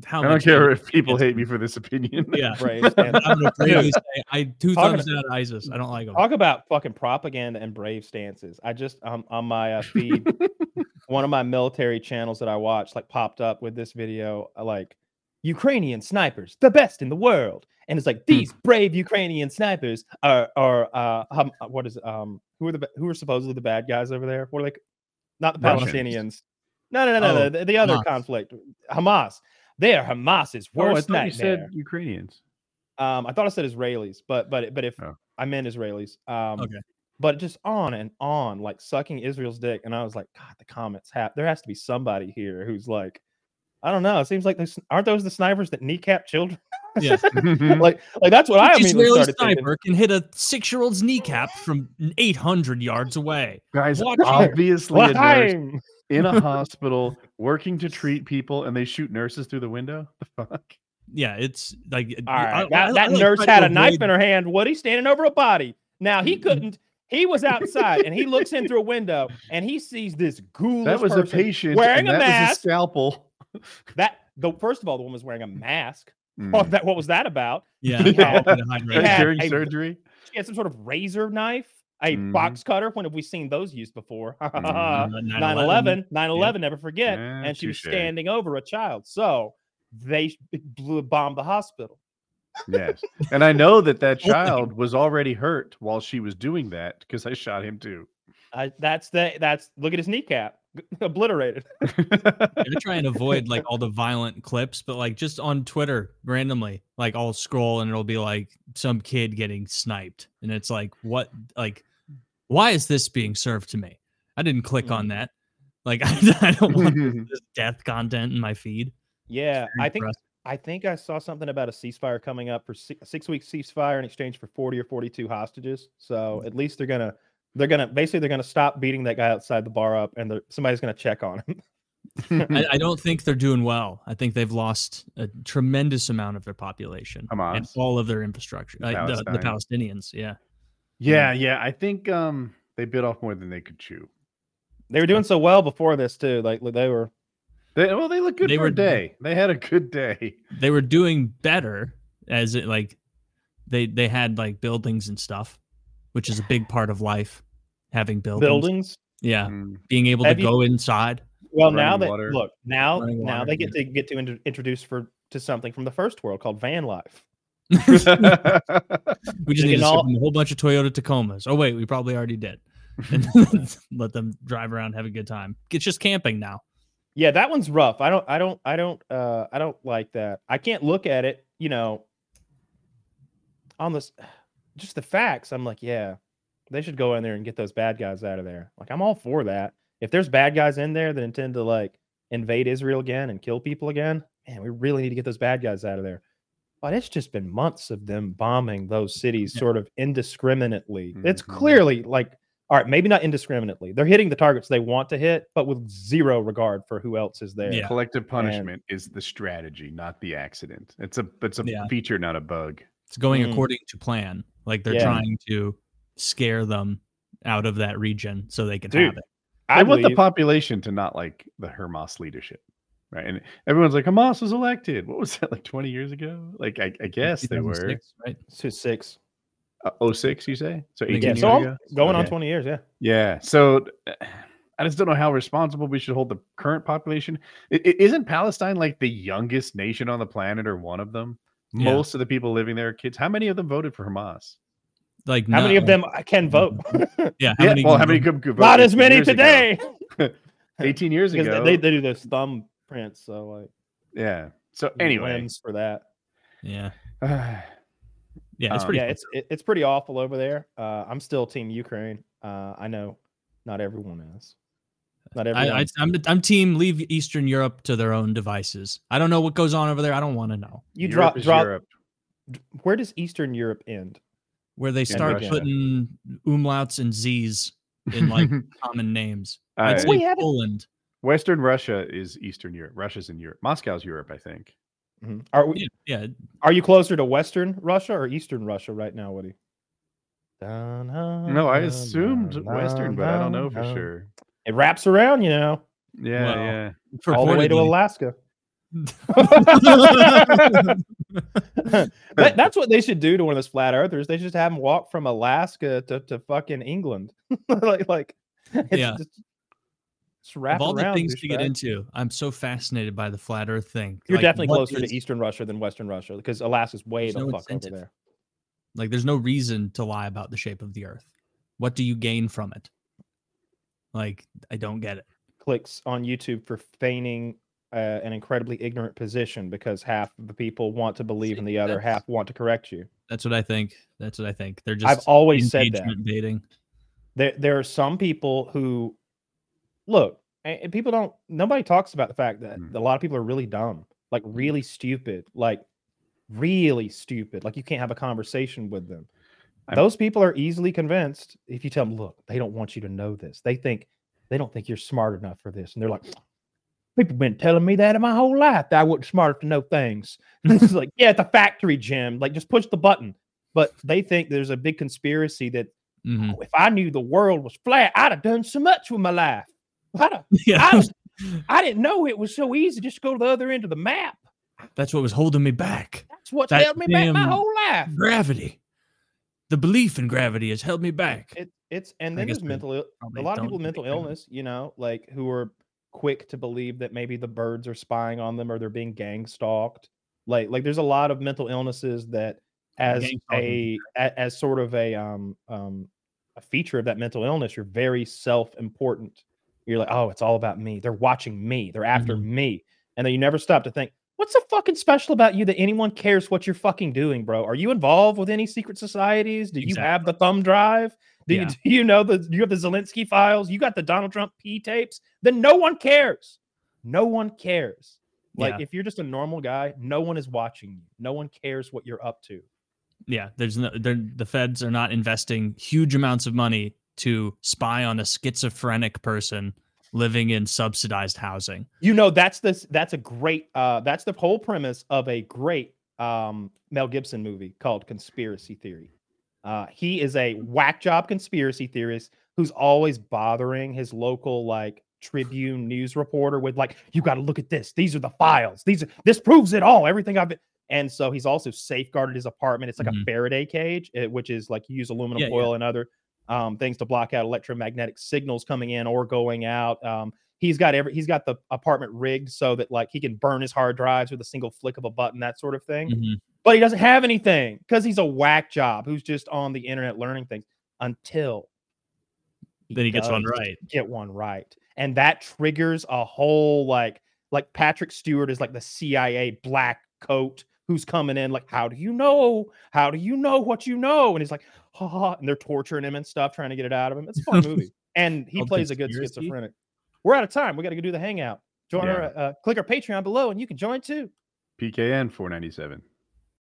how. I don't much care if people hate me me. for this opinion. Yeah, *laughs* Braves. I'm gonna bravely *laughs* say I two Talking thumbs down ISIS. I don't like them. Talk about fucking propaganda and brave stances. I just um, on my uh, feed, *laughs* one of my military channels that I watch like popped up with this video, uh, like Ukrainian snipers, the best in the world, and it's like these brave Ukrainian snipers are are uh hum, uh, what is um who are the who are supposedly the bad guys over there? What are they? Not the Russians. Palestinians. No, no, no, no, Oh. The, the other Hamas. conflict, Hamas. They are Hamas's Oh, I worst thought you said Ukrainians. Um, I thought I said Israelis, but but but if Oh. I meant Israelis, um, Okay. but just on and on, like sucking Israel's dick, and I was like, God, the comments have there has to be somebody here who's like, I don't know. It seems like this aren't those the snipers that kneecap children? Yeah. *laughs* like like that's what I An immediately Israeli started thinking. sniper can hit a six-year-old's kneecap from 800 yards away. Guys, Watch obviously a nurse Why? In a *laughs* hospital working to treat people and they shoot nurses through the window. *laughs* The fuck? Yeah, it's like All I- right, I- that, I nurse try had a knife in her hand. Woody standing over a body. Now he couldn't. He was outside and he looks in through a window and he sees this ghoulish That was a patient wearing and a that was a mask. scalpel. *laughs* That the first of all, the woman was wearing a mask. Mm. What that what was that about? Yeah, He had- all to hide he right had During a- surgery. She had some sort of razor knife, a Mhm. box cutter. When have we seen those used before? *laughs* Mhm. 9 11, 9 11, never forget. Yeah, and she was touche. standing over a child. So they sh- blew, bombed the hospital. Yes. And I know that that *laughs* child was already hurt while she was doing that because I shot him too. I, that's the, that's, look at his kneecap, obliterated. *laughs* I try and avoid like all the violent clips, but like just on Twitter randomly, like I'll scroll and it'll be like some kid getting sniped, and it's like, what? Like, why is this being served to me? I didn't click on that. Like, I, *laughs* I don't *laughs* want this death content in my feed. Yeah. I think, impressive. I think I saw something about a ceasefire coming up for six, six week ceasefire in exchange for 40 or 42 hostages. So Mm. at least they're going to, they're to, basically they're to stop beating that guy outside the bar up and somebody's going to check on him. *laughs* I, I don't think they're doing well. I think they've lost a tremendous amount of their population and all of their infrastructure. Like the, the Palestinians, yeah. Yeah, yeah. I think um they bit off more than they could chew. They were doing so well before this too. Like they were, They, well, they look good They for were- a day. They had a good day. *laughs* They were doing better as it like they they had like buildings and stuff, which is a big part of life. Having buildings, buildings. yeah, Mm. being able to you- go inside. Well, now running that water. look now now they get to get to introduce for to something from the first world called van life. *laughs* We just They need to can ship all- them a whole bunch of Toyota Tacomas. Oh wait, we probably already did. *laughs* *laughs* And let them drive around, have a good time. It's just camping now. Yeah, that one's rough. I don't I don't I don't uh I don't like that. I can't look at it, you know, on this *sighs* just the facts. I'm like, yeah, they should go in there and get those bad guys out of there. Like I'm all for that. If there's bad guys in there that intend to like invade Israel again and kill people again, man, we really need to get those bad guys out of there. But it's just been months of them bombing those cities Yeah. sort of indiscriminately. It's Mhm. clearly like all right, maybe not indiscriminately. They're hitting the targets they want to hit, but with zero regard for who else is there. Yeah. Collective punishment is the strategy, not the accident. It's a it's a Yeah. feature, not a bug. It's going Mm. according to plan. Like they're Yeah. trying to scare them out of that region so they can Dude, have it. I I want the population to not like the Hamas leadership, right? And everyone's like, Hamas was elected. What was that like 20 years ago? Like, I, I guess they were 2006, right? to six. uh, 06, You say so? 18 Yeah, so I'm ago. going on 20 years. Yeah. Yeah. So eh, I just don't know how responsible we should hold the current population. I- i- isn't Palestine like the youngest nation on the planet or one of them? Yeah. Most of the people living there are kids. How many of them voted for Hamas? Like How many of them uh, can mm-hmm. vote? *laughs* Yeah, how yeah. many? well, can how many vote? could, could vote Not as many years ago? today. *laughs* 18 years *laughs* ago. they, they do those thumbprints. So like yeah. So use anyway. limbs for that. Yeah, yeah. *sighs* yeah, it's Um, pretty. yeah, it's it, it's pretty awful over there. Uh, I'm still team Ukraine. Uh, I know not everyone is. Not everyone. I, I, I'm I'm team leave Eastern Europe to their own devices. I don't know what goes on over there. I don't want to know. you Europe drop drop. Europe. Where does Eastern Europe end? Where they start Russia. putting umlauts and z's in like *laughs* common names. I- I'd say We haven't- Poland. Western Russia is Eastern Europe. Russia's in Europe. Moscow's Europe, I think. Mhm. Are we, Yeah, yeah. are you closer to Western Russia or Eastern Russia right now, Woody? No, No, I assumed Western, but I don't know for sure. It wraps around, you know, Yeah, Well, yeah. all the way to Alaska. *laughs* *laughs* That- that's what they should do to one of those flat earthers. They should just have them walk from Alaska to, to fucking England. *laughs* like, like it's Yeah. just, just wrap of all the things to get into, I'm so fascinated by the flat Earth thing. You're Like, definitely closer is- to Eastern Russia than Western Russia because Alaska's way the no fuck over there. Like, there's no reason to lie about the shape of the Earth. What do you gain from it? Like, I don't get it. Clicks on YouTube for feigning uh, an incredibly ignorant position because half of the people want to believe and the other half want to correct you. That's what I think. That's what I think. They're just I've always said that. baiting. there there are some people who look and, people don't nobody talks about the fact that Mm. a lot of people are really dumb like really stupid like really stupid like you can't have a conversation with them I'm- those people are easily convinced if you tell them look they don't want you to know this they think they don't think you're smart enough for this and they're like people been telling me that in my whole life that i wasn't smart enough to know things *laughs* it's like yeah at the factory jim like just push the button but they think there's a big conspiracy that Mhm. "Oh, if I knew the world was flat, I'd have done so much with my life. I'd *laughs* Yeah, I, I didn't know it was so easy just to go to the other end of the map. that's what was holding me back. That's what's That held me back my whole life. Gravity. The belief in gravity has held me back. It, it's and then guess there's mental. A lot of people with mental believe in illness, you know, like who are quick to believe that maybe the birds are spying on them or they're being gang stalked. Like, like there's a lot of mental illnesses that, as a, a as sort of a um um a feature of that mental illness, you're very self-important. You're like, oh, it's all about me. They're watching me. They're after Mhm. me, and then you never stop to think, what's so fucking special about you that anyone cares what you're fucking doing, bro? Are you involved with any secret societies? Do you have the thumb drive? Do, you, *laughs* do you know the you have the Zelensky files? You got the Donald Trump P tapes? Then no one cares. No one cares. Like Yeah. if you're just a normal guy, no one is watching you. No one cares what you're up to. yeah, there's no the feds are not investing huge amounts of money to spy on a schizophrenic person living in subsidized housing. You know, that's this that's a great uh that's the whole premise of a great um Mel Gibson movie called Conspiracy Theory. Uh he is a whack job conspiracy theorist who's always bothering his local like Tribune news reporter with like you got to look at this. These are the files. These are this proves it all. Everything I've been and so he's also safeguarded his apartment. It's like a Mhm. Faraday cage, eh, which is like you use aluminum Yeah, yeah. foil and other um, things to block out electromagnetic signals coming in or going out. Um, he's got every he's got the apartment rigged so that like he can burn his hard drives with a single flick of a button, that sort of thing. Mhm. But he doesn't have anything because he's a whack job who's just on the internet learning things until Then he gets one right. Get one right, and that triggers a whole like like Patrick Stewart is like the CIA black coat who's coming in like how do you know how do you know what you know and he's like ha *laughs* ha and they're torturing him and stuff trying to get it out of him. It's a fun *laughs* movie and he plays a good schizophrenic. We're out of time. We got to go do the hangout. Join our uh, click our patreon below and you can join too. PKN 497.